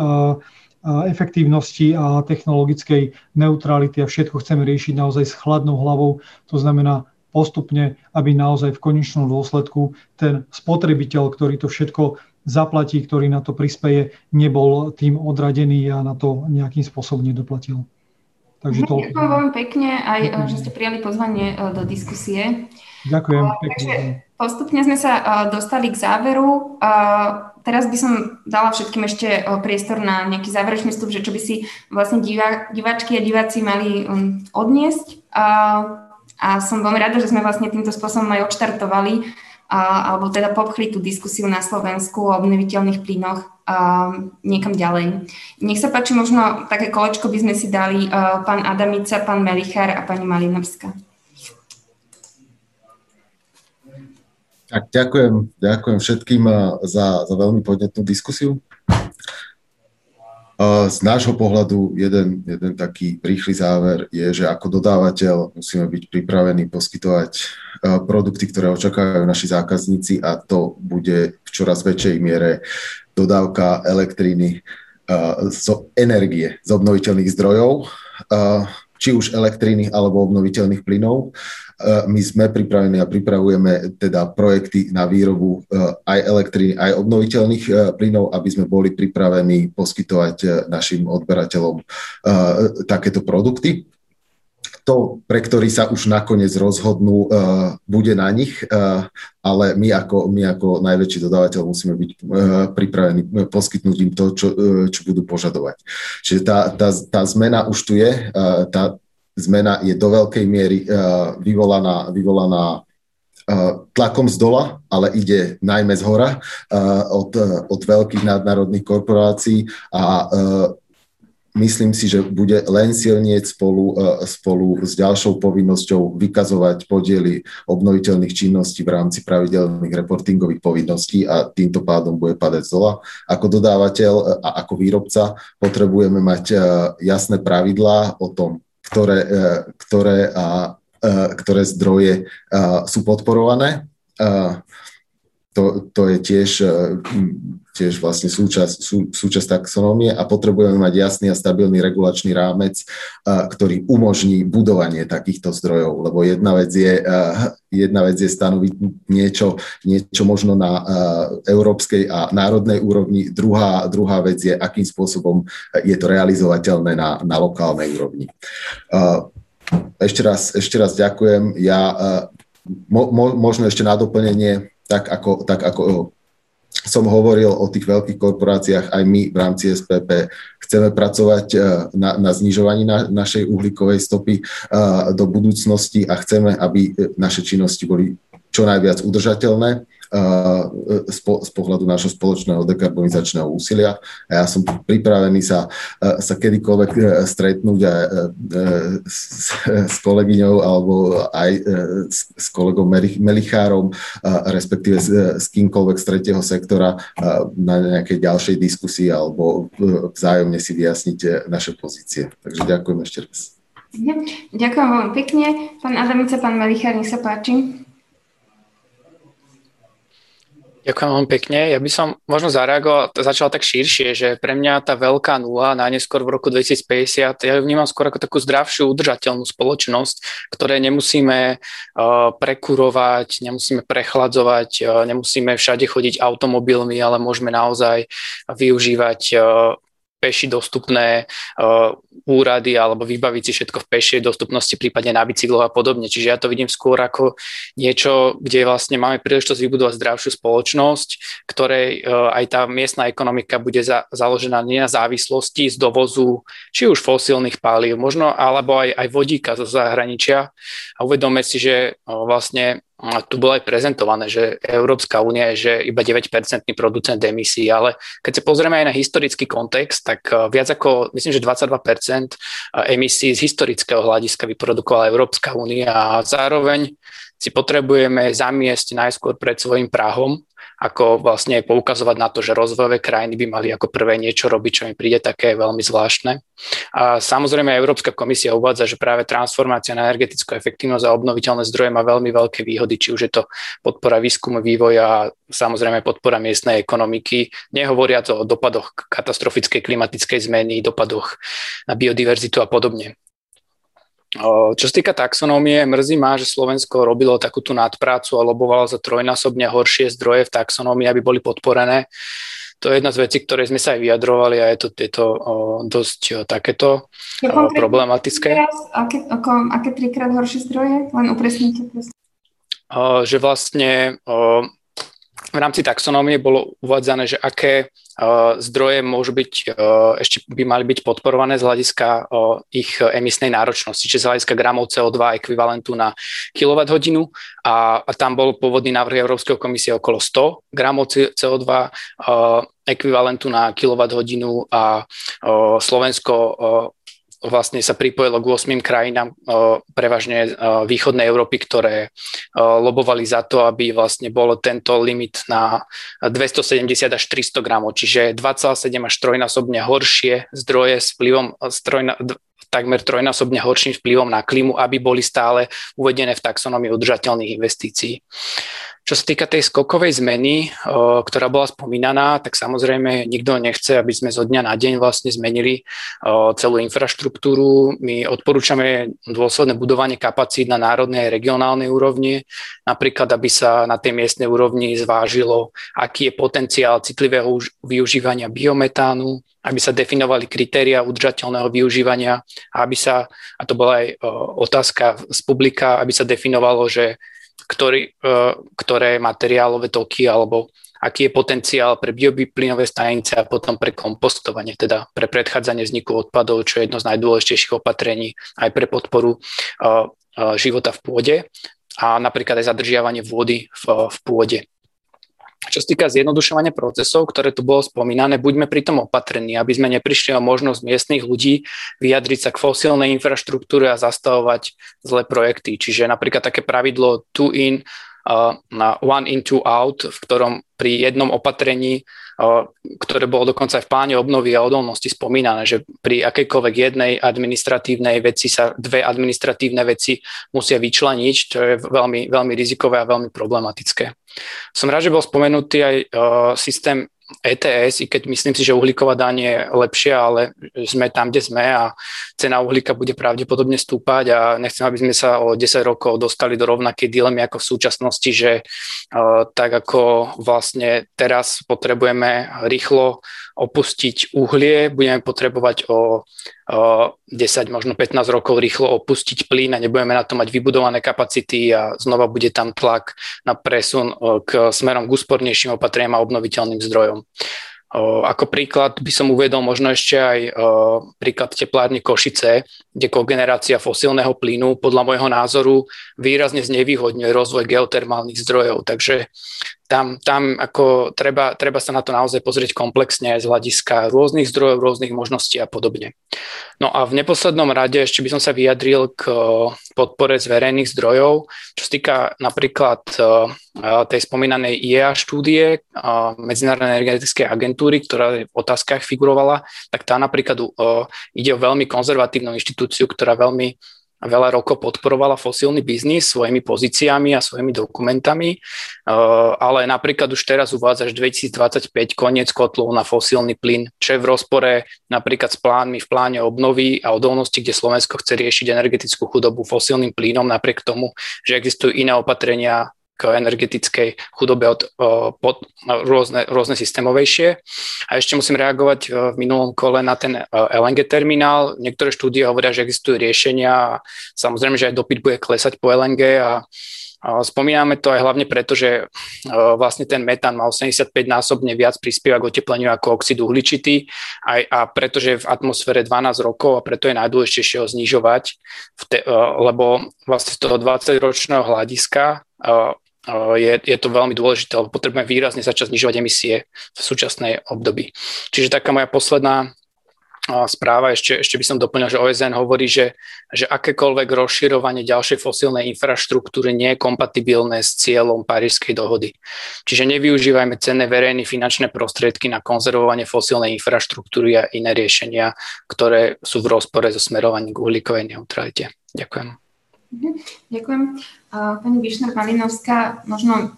efektívnosti a technologickej neutrality a všetko chceme riešiť naozaj s chladnou hlavou. To znamená postupne, aby naozaj v konečnom dôsledku ten spotrebiteľ, ktorý to všetko zaplatí, ktorý na to prispeje, nebol tým odradený a na to nejakým spôsobom nedoplatil. Takže to... Ďakujem veľmi pekne aj, Ďakujem. že ste prijali pozvanie e, do diskusie. Ďakujem pekne. Takže postupne sme sa e, dostali k záveru. Teraz by som dala všetkým ešte e, priestor na nejaký záverečný vstup, že čo by si vlastne divá, diváčky a diváci mali odniesť. A som veľmi rada, že sme vlastne týmto spôsobom aj odštartovali, a, alebo teda popchli tú diskusiu na Slovensku o obnoviteľných plynoch a, niekam ďalej. Nech sa páči, možno také kolečko by sme si dali a, pán Adamica, pán Melichar a pani Malinovská. Tak ďakujem, ďakujem všetkým za, za veľmi podnetnú diskusiu. Z nášho pohľadu jeden, jeden taký rýchly záver je, že ako dodávateľ musíme byť pripravení poskytovať e, produkty, ktoré očakávajú naši zákazníci a to bude v čoraz väčšej miere dodávka elektriny e, z energie z obnoviteľných zdrojov, e, či už elektriny alebo obnoviteľných plynov. Eh, my sme pripravení a pripravujeme teda projekty na výrobu eh, aj elektriny, aj obnoviteľných eh, plynov, aby sme boli pripravení poskytovať našim odberateľom takéto produkty to, pre ktorý sa už nakoniec rozhodnú, bude na nich, ale my ako, my ako najväčší dodávateľ musíme byť pripravení poskytnúť im to, čo, čo budú požadovať. Čiže tá, tá, tá zmena už tu je, tá, zmena je do veľkej miery uh, vyvolaná, vyvolaná uh, tlakom z dola, ale ide najmä z hora uh, od, od veľkých nadnárodných korporácií a myslím si, že bude len silnieť spolu, spolu s ďalšou povinnosťou vykazovať podiely obnoviteľných činností v rámci pravidelných reportingových povinností a týmto pádom bude padať z dola. Ako dodávateľ a ako výrobca potrebujeme mať jasné pravidlá o tom, ktoré, e, ktoré, a, e, ktoré zdroje sú podporované. To, to je tiež, e, tiež vlastne súčasť, sú, súčasť taxonómie a potrebujeme mať jasný a stabilný regulačný rámec, ktorý umožní budovanie takýchto zdrojov, lebo jedna vec je, jedna vec je stanoviť niečo, niečo možno na európskej a národnej úrovni, druhá, druhá vec je, akým spôsobom je to realizovateľné na, na lokálnej úrovni. Ešte raz, ešte raz ďakujem. Ja mo, mo, možno ešte na doplnenie, tak ako, tak ako som hovoril o tých veľkých korporáciách, aj my v rámci SPP chceme pracovať eh, na, na znižovaní na, našej uhlíkovej stopy uh, do budúcnosti a chceme, aby naše činnosti boli čo najviac udržateľné z pohľadu nášho spoločného dekarbonizačného úsilia. A ja som pripravený sa, sa kedykoľvek stretnúť aj s, s kolegyňou alebo aj s, s kolegom Melichárom, respektíve s, s kýmkoľvek z tretieho sektora na nejakej ďalšej diskusii alebo vzájomne si vyjasniť naše pozície. Takže ďakujem ešte raz. Ďakujem veľmi pekne. Pán Adamica, pán Melichár, nech sa páči. Ďakujem veľmi pekne. Ja by som možno zareagoval, začal tak širšie, že pre mňa tá veľká nula, najneskôr v roku 2050, ja ju vnímam skôr ako takú zdravšiu, udržateľnú spoločnosť, ktoré nemusíme uh, prekurovať, nemusíme prechladzovať, uh, nemusíme všade chodiť automobilmi, ale môžeme naozaj využívať uh, peši dostupné uh, úrady alebo vybaviť si všetko v pešej dostupnosti, prípadne na bicykloch a podobne. Čiže ja to vidím skôr ako niečo, kde vlastne máme príležitosť vybudovať zdravšiu spoločnosť, ktorej uh, aj tá miestna ekonomika bude za, založená nie na závislosti z dovozu či už fosílnych palív, možno alebo aj, aj vodíka zo zahraničia. A uvedome si, že uh, vlastne a tu bolo aj prezentované, že Európska únia je že iba 9-percentný producent emisí, ale keď sa pozrieme aj na historický kontext, tak eh, viac ako, myslím, že 22% eh, emisí z historického hľadiska vyprodukovala Európska únia a zároveň si potrebujeme zamiesť najskôr pred svojim Prahom ako vlastne poukazovať na to, že rozvojové krajiny by mali ako prvé niečo robiť, čo mi príde také veľmi zvláštne. A samozrejme Európska komisia uvádza, že práve transformácia na energetickú efektívnosť a obnoviteľné zdroje má veľmi veľké výhody, či už je to podpora výskumu, vývoja a samozrejme podpora miestnej ekonomiky, nehovoriac o dopadoch katastrofickej klimatickej zmeny, dopadoch na biodiverzitu a podobne. Čo sa týka taxonómie, mrzí ma, že Slovensko robilo takúto nadprácu a lobovalo za trojnásobne horšie zdroje v taxonómii, aby boli podporené. To je jedna z vecí, ktoré sme sa aj vyjadrovali a je to, je to o, dosť o, takéto ja o, problematické. aké, ako, aké trikrát horšie zdroje? Len upresnite. Že vlastne o, v rámci taxonómie bolo uvádzané, že aké zdroje môžu byť, ešte by mali byť podporované z hľadiska ich emisnej náročnosti, čiže z hľadiska gramov CO2 ekvivalentu na kWh a, tam bol pôvodný návrh Európskej komisie okolo 100 gramov CO2 ekvivalentu na kWh a Slovensko vlastne sa pripojilo k 8 krajinám, prevažne východnej Európy, ktoré lobovali za to, aby vlastne bol tento limit na 270 až 300 gramov, čiže 2,7 až trojnásobne horšie zdroje s vplyvom strojna, takmer trojnásobne horším vplyvom na klímu, aby boli stále uvedené v taxonomii udržateľných investícií. Čo sa týka tej skokovej zmeny, ktorá bola spomínaná, tak samozrejme nikto nechce, aby sme zo dňa na deň vlastne zmenili celú infraštruktúru. My odporúčame dôsledné budovanie kapacít na národnej a regionálnej úrovni, napríklad, aby sa na tej miestnej úrovni zvážilo, aký je potenciál citlivého využívania biometánu, aby sa definovali kritéria udržateľného využívania a aby sa, a to bola aj otázka z publika, aby sa definovalo, že ktorý, e, ktoré materiálové toky alebo aký je potenciál pre bioplynové stanice a potom pre kompostovanie, teda pre predchádzanie vzniku odpadov, čo je jedno z najdôležitejších opatrení aj pre podporu e, e, života v pôde a napríklad aj zadržiavanie vody v, v pôde. Čo sa týka zjednodušovania procesov, ktoré tu bolo spomínané, buďme pritom opatrení, aby sme neprišli o možnosť miestnych ľudí vyjadriť sa k fosílnej infraštruktúre a zastavovať zlé projekty. Čiže napríklad také pravidlo two in, na one in, two out, v ktorom pri jednom opatrení, ktoré bolo dokonca aj v pláne obnovy a odolnosti spomínané, že pri akejkoľvek jednej administratívnej veci sa dve administratívne veci musia vyčleniť, čo je veľmi, veľmi rizikové a veľmi problematické. Som rád, že bol spomenutý aj systém ETS, i keď myslím si, že uhlíková daň je lepšia, ale sme tam, kde sme a cena uhlíka bude pravdepodobne stúpať a nechcem, aby sme sa o 10 rokov dostali do rovnakej dilemy ako v súčasnosti, že uh, tak ako vlastne teraz potrebujeme rýchlo opustiť uhlie, budeme potrebovať o 10, možno 15 rokov rýchlo opustiť plyn a nebudeme na to mať vybudované kapacity a znova bude tam tlak na presun k smerom k úspornejším opatreniam a obnoviteľným zdrojom. Ako príklad by som uvedol možno ešte aj príklad teplárne Košice, kde kogenerácia fosílneho plynu podľa môjho názoru výrazne znevýhodňuje rozvoj geotermálnych zdrojov. Takže tam, tam ako treba, treba sa na to naozaj pozrieť komplexne z hľadiska rôznych zdrojov, rôznych možností a podobne. No a v neposlednom rade ešte by som sa vyjadril k podpore z verejných zdrojov, čo sa týka napríklad tej spomínanej IEA štúdie Medzinárodnej energetickej agentúry, ktorá v otázkach figurovala, tak tá napríklad ide o veľmi konzervatívnu inštitúciu, ktorá veľmi veľa rokov podporovala fosílny biznis svojimi pozíciami a svojimi dokumentami, uh, ale napríklad už teraz uvádza až 2025 koniec kotlov na fosílny plyn, čo je v rozpore napríklad s plánmi v pláne obnovy a odolnosti, kde Slovensko chce riešiť energetickú chudobu fosílnym plynom napriek tomu, že existujú iné opatrenia k energetickej chudobe od, pod, rôzne, rôzne systémovejšie. A ešte musím reagovať v minulom kole na ten LNG terminál. Niektoré štúdie hovoria, že existujú riešenia a samozrejme, že aj dopyt bude klesať po LNG a Spomíname to aj hlavne preto, že vlastne ten metán má 85 násobne viac prispieva k otepleniu ako oxid uhličitý a, a pretože je v atmosfére 12 rokov a preto je najdôležitejšie ho znižovať, te, lebo vlastne z toho 20-ročného hľadiska je, je to veľmi dôležité, lebo potrebujeme výrazne začať znižovať emisie v súčasnej období. Čiže taká moja posledná správa, ešte, ešte by som doplnil, že OSN hovorí, že, že akékoľvek rozširovanie ďalšej fosílnej infraštruktúry nie je kompatibilné s cieľom Parížskej dohody. Čiže nevyužívajme cenné verejné finančné prostriedky na konzervovanie fosílnej infraštruktúry a iné riešenia, ktoré sú v rozpore so smerovaním k uhlíkovej neutralite. Ďakujem. Mhm, ďakujem. Pani Višner Malinovská, možno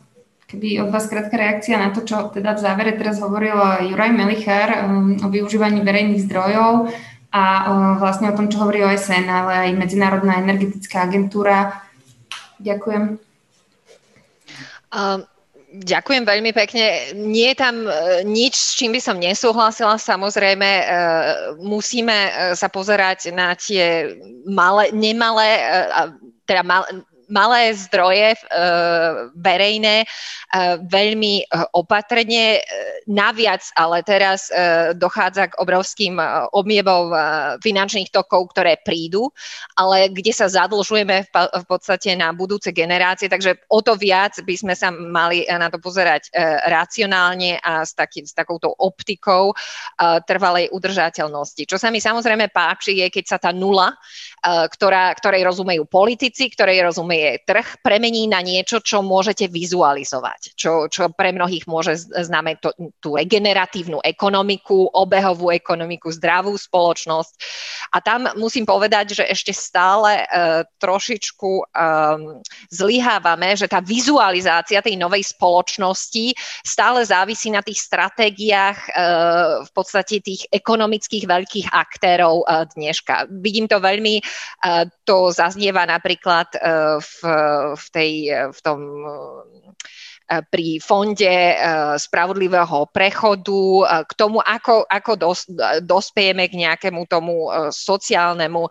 keby od vás krátka reakcia na to, čo teda v závere teraz hovoril Juraj Melichar um, o využívaní verejných zdrojov a um, vlastne o tom, čo hovorí OSN, ale aj Medzinárodná energetická agentúra. Ďakujem. Um. Ďakujem veľmi pekne. Nie je tam e, nič, s čím by som nesúhlasila. Samozrejme, e, musíme sa pozerať na tie malé, nemalé, teda mal, malé zdroje e, verejné e, veľmi e, opatrne. Naviac ale teraz dochádza k obrovským objevom finančných tokov, ktoré prídu, ale kde sa zadlžujeme v podstate na budúce generácie, takže o to viac by sme sa mali na to pozerať racionálne a s, taký, s takouto optikou trvalej udržateľnosti. Čo sa mi samozrejme páči, je keď sa tá nula, ktorá, ktorej rozumejú politici, ktorej rozumie trh, premení na niečo, čo môžete vizualizovať, čo, čo pre mnohých môže znamenať tú regeneratívnu ekonomiku, obehovú ekonomiku, zdravú spoločnosť. A tam musím povedať, že ešte stále uh, trošičku um, zlyhávame, že tá vizualizácia tej novej spoločnosti stále závisí na tých stratégiách uh, v podstate tých ekonomických veľkých aktérov uh, dneška. Vidím to veľmi, to zaznieva napríklad uh, v v, tej, v tom E, pri fonde e, spravodlivého prechodu, e, k tomu, ako, ako dos, dospejeme k nejakému tomu sociálnemu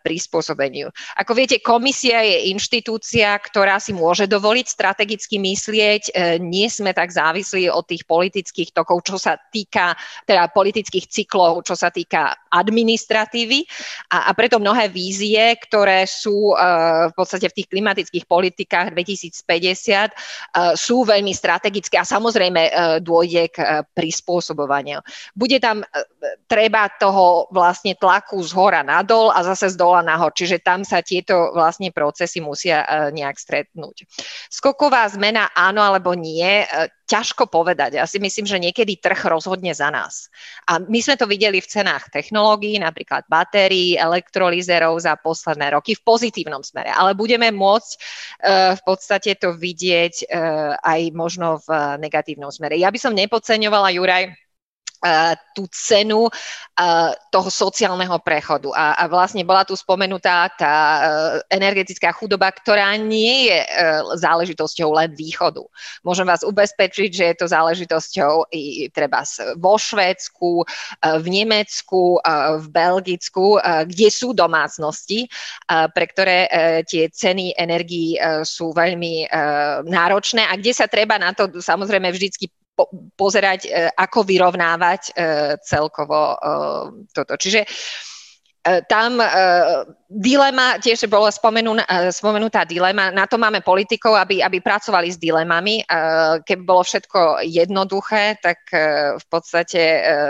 prispôsobeniu. Ako viete, komisia je inštitúcia, ktorá si môže dovoliť strategicky myslieť. Nie sme tak závislí od tých politických tokov, čo sa týka, teda politických cyklov, čo sa týka administratívy a, a preto mnohé vízie, ktoré sú v podstate v tých klimatických politikách 2050 sú sú veľmi strategické a samozrejme e, dôjde k e, prispôsobovaniu. Bude tam e, treba toho vlastne tlaku z hora nadol a zase z dola nahor, čiže tam sa tieto vlastne procesy musia nejak stretnúť. Skoková zmena áno alebo nie, ťažko povedať. Ja si myslím, že niekedy trh rozhodne za nás. A my sme to videli v cenách technológií, napríklad batérií, elektrolizerov za posledné roky v pozitívnom smere. Ale budeme môcť uh, v podstate to vidieť uh, aj možno v negatívnom smere. Ja by som nepodceňovala, Juraj, tú cenu toho sociálneho prechodu. A, a vlastne bola tu spomenutá tá e, energetická chudoba, ktorá nie je e, záležitosťou len východu. Môžem vás ubezpečiť, že je to záležitosťou i treba vo Švédsku, e, v Nemecku, v Belgicku, kde sú domácnosti, pre ktoré tie ceny energií sú veľmi náročné a kde sa treba na to samozrejme vždycky po, pozerať, e, ako vyrovnávať e, celkovo e, toto. Čiže tam dilema, tiež bola spomenutá dilema, na to máme politikov, aby, aby pracovali s dilemami. Keby bolo všetko jednoduché, tak v podstate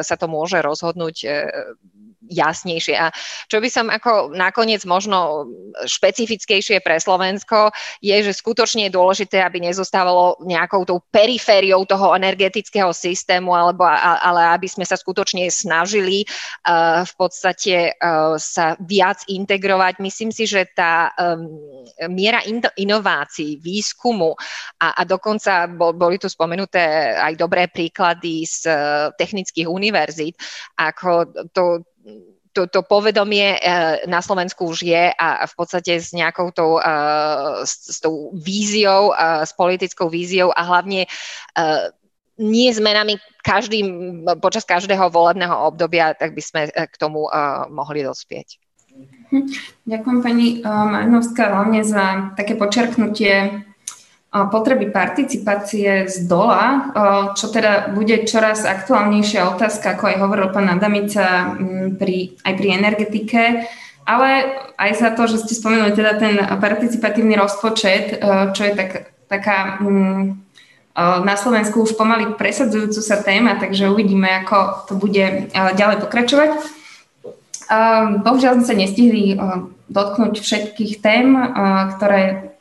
sa to môže rozhodnúť jasnejšie. A čo by som ako nakoniec možno špecifickejšie pre Slovensko je, že skutočne je dôležité, aby nezostávalo nejakou tou perifériou toho energetického systému, alebo, ale aby sme sa skutočne snažili uh, v podstate uh, sa viac integrovať. Myslím si, že tá um, miera in- inovácií, výskumu a, a dokonca bol, boli tu spomenuté aj dobré príklady z technických univerzít, ako to to, to povedomie uh, na Slovensku už je a v podstate s nejakou tou, uh, s, s tou víziou, uh, s politickou víziou a hlavne nie zmenami každým, počas každého volebného obdobia, tak by sme k tomu mohli dospieť. Hm. Ďakujem pani Marinovská hlavne za také počerknutie potreby participácie z dola, čo teda bude čoraz aktuálnejšia otázka, ako aj hovoril pán Adamica pri, aj pri energetike, ale aj za to, že ste spomenuli teda ten participatívny rozpočet, čo je tak, taká na Slovensku už pomaly presadzujúcu sa téma, takže uvidíme, ako to bude ďalej pokračovať. Bohužiaľ sme sa nestihli dotknúť všetkých tém, ktoré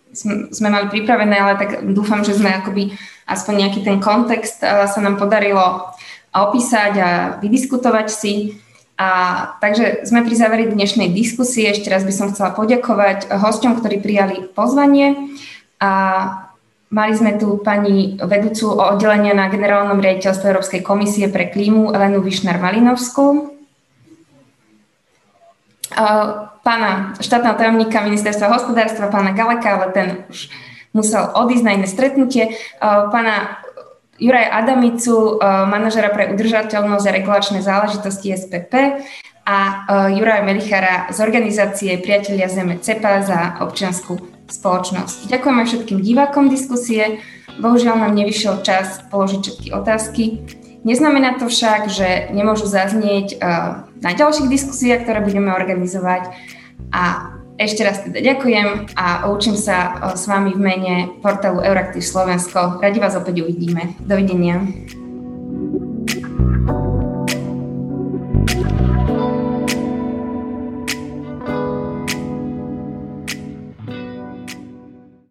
sme mali pripravené, ale tak dúfam, že sme akoby aspoň nejaký ten kontext sa nám podarilo opísať a vydiskutovať si. A, takže sme pri záveri dnešnej diskusie. Ešte raz by som chcela poďakovať hosťom, ktorí prijali pozvanie. A mali sme tu pani vedúcu o oddelenia na generálnom riaditeľstve Európskej komisie pre klímu Elenu Višnar-Malinovskú pána štátneho tajomníka ministerstva hospodárstva, pána Galeka, ale ten už musel odísť na iné stretnutie, pána Juraj Adamicu, manažera pre udržateľnosť a regulačné záležitosti SPP a Juraj Melichara z organizácie Priatelia Zeme CEPA za občianskú spoločnosť. Ďakujem aj všetkým divákom diskusie. Bohužiaľ nám nevyšiel čas položiť všetky otázky. Neznamená to však, že nemôžu zaznieť uh, na ďalších diskusiách, ktoré budeme organizovať. A ešte raz teda ďakujem a učím sa uh, s vami v mene portálu Euraktiv Slovensko. Radi vás opäť uvidíme. Dovidenia.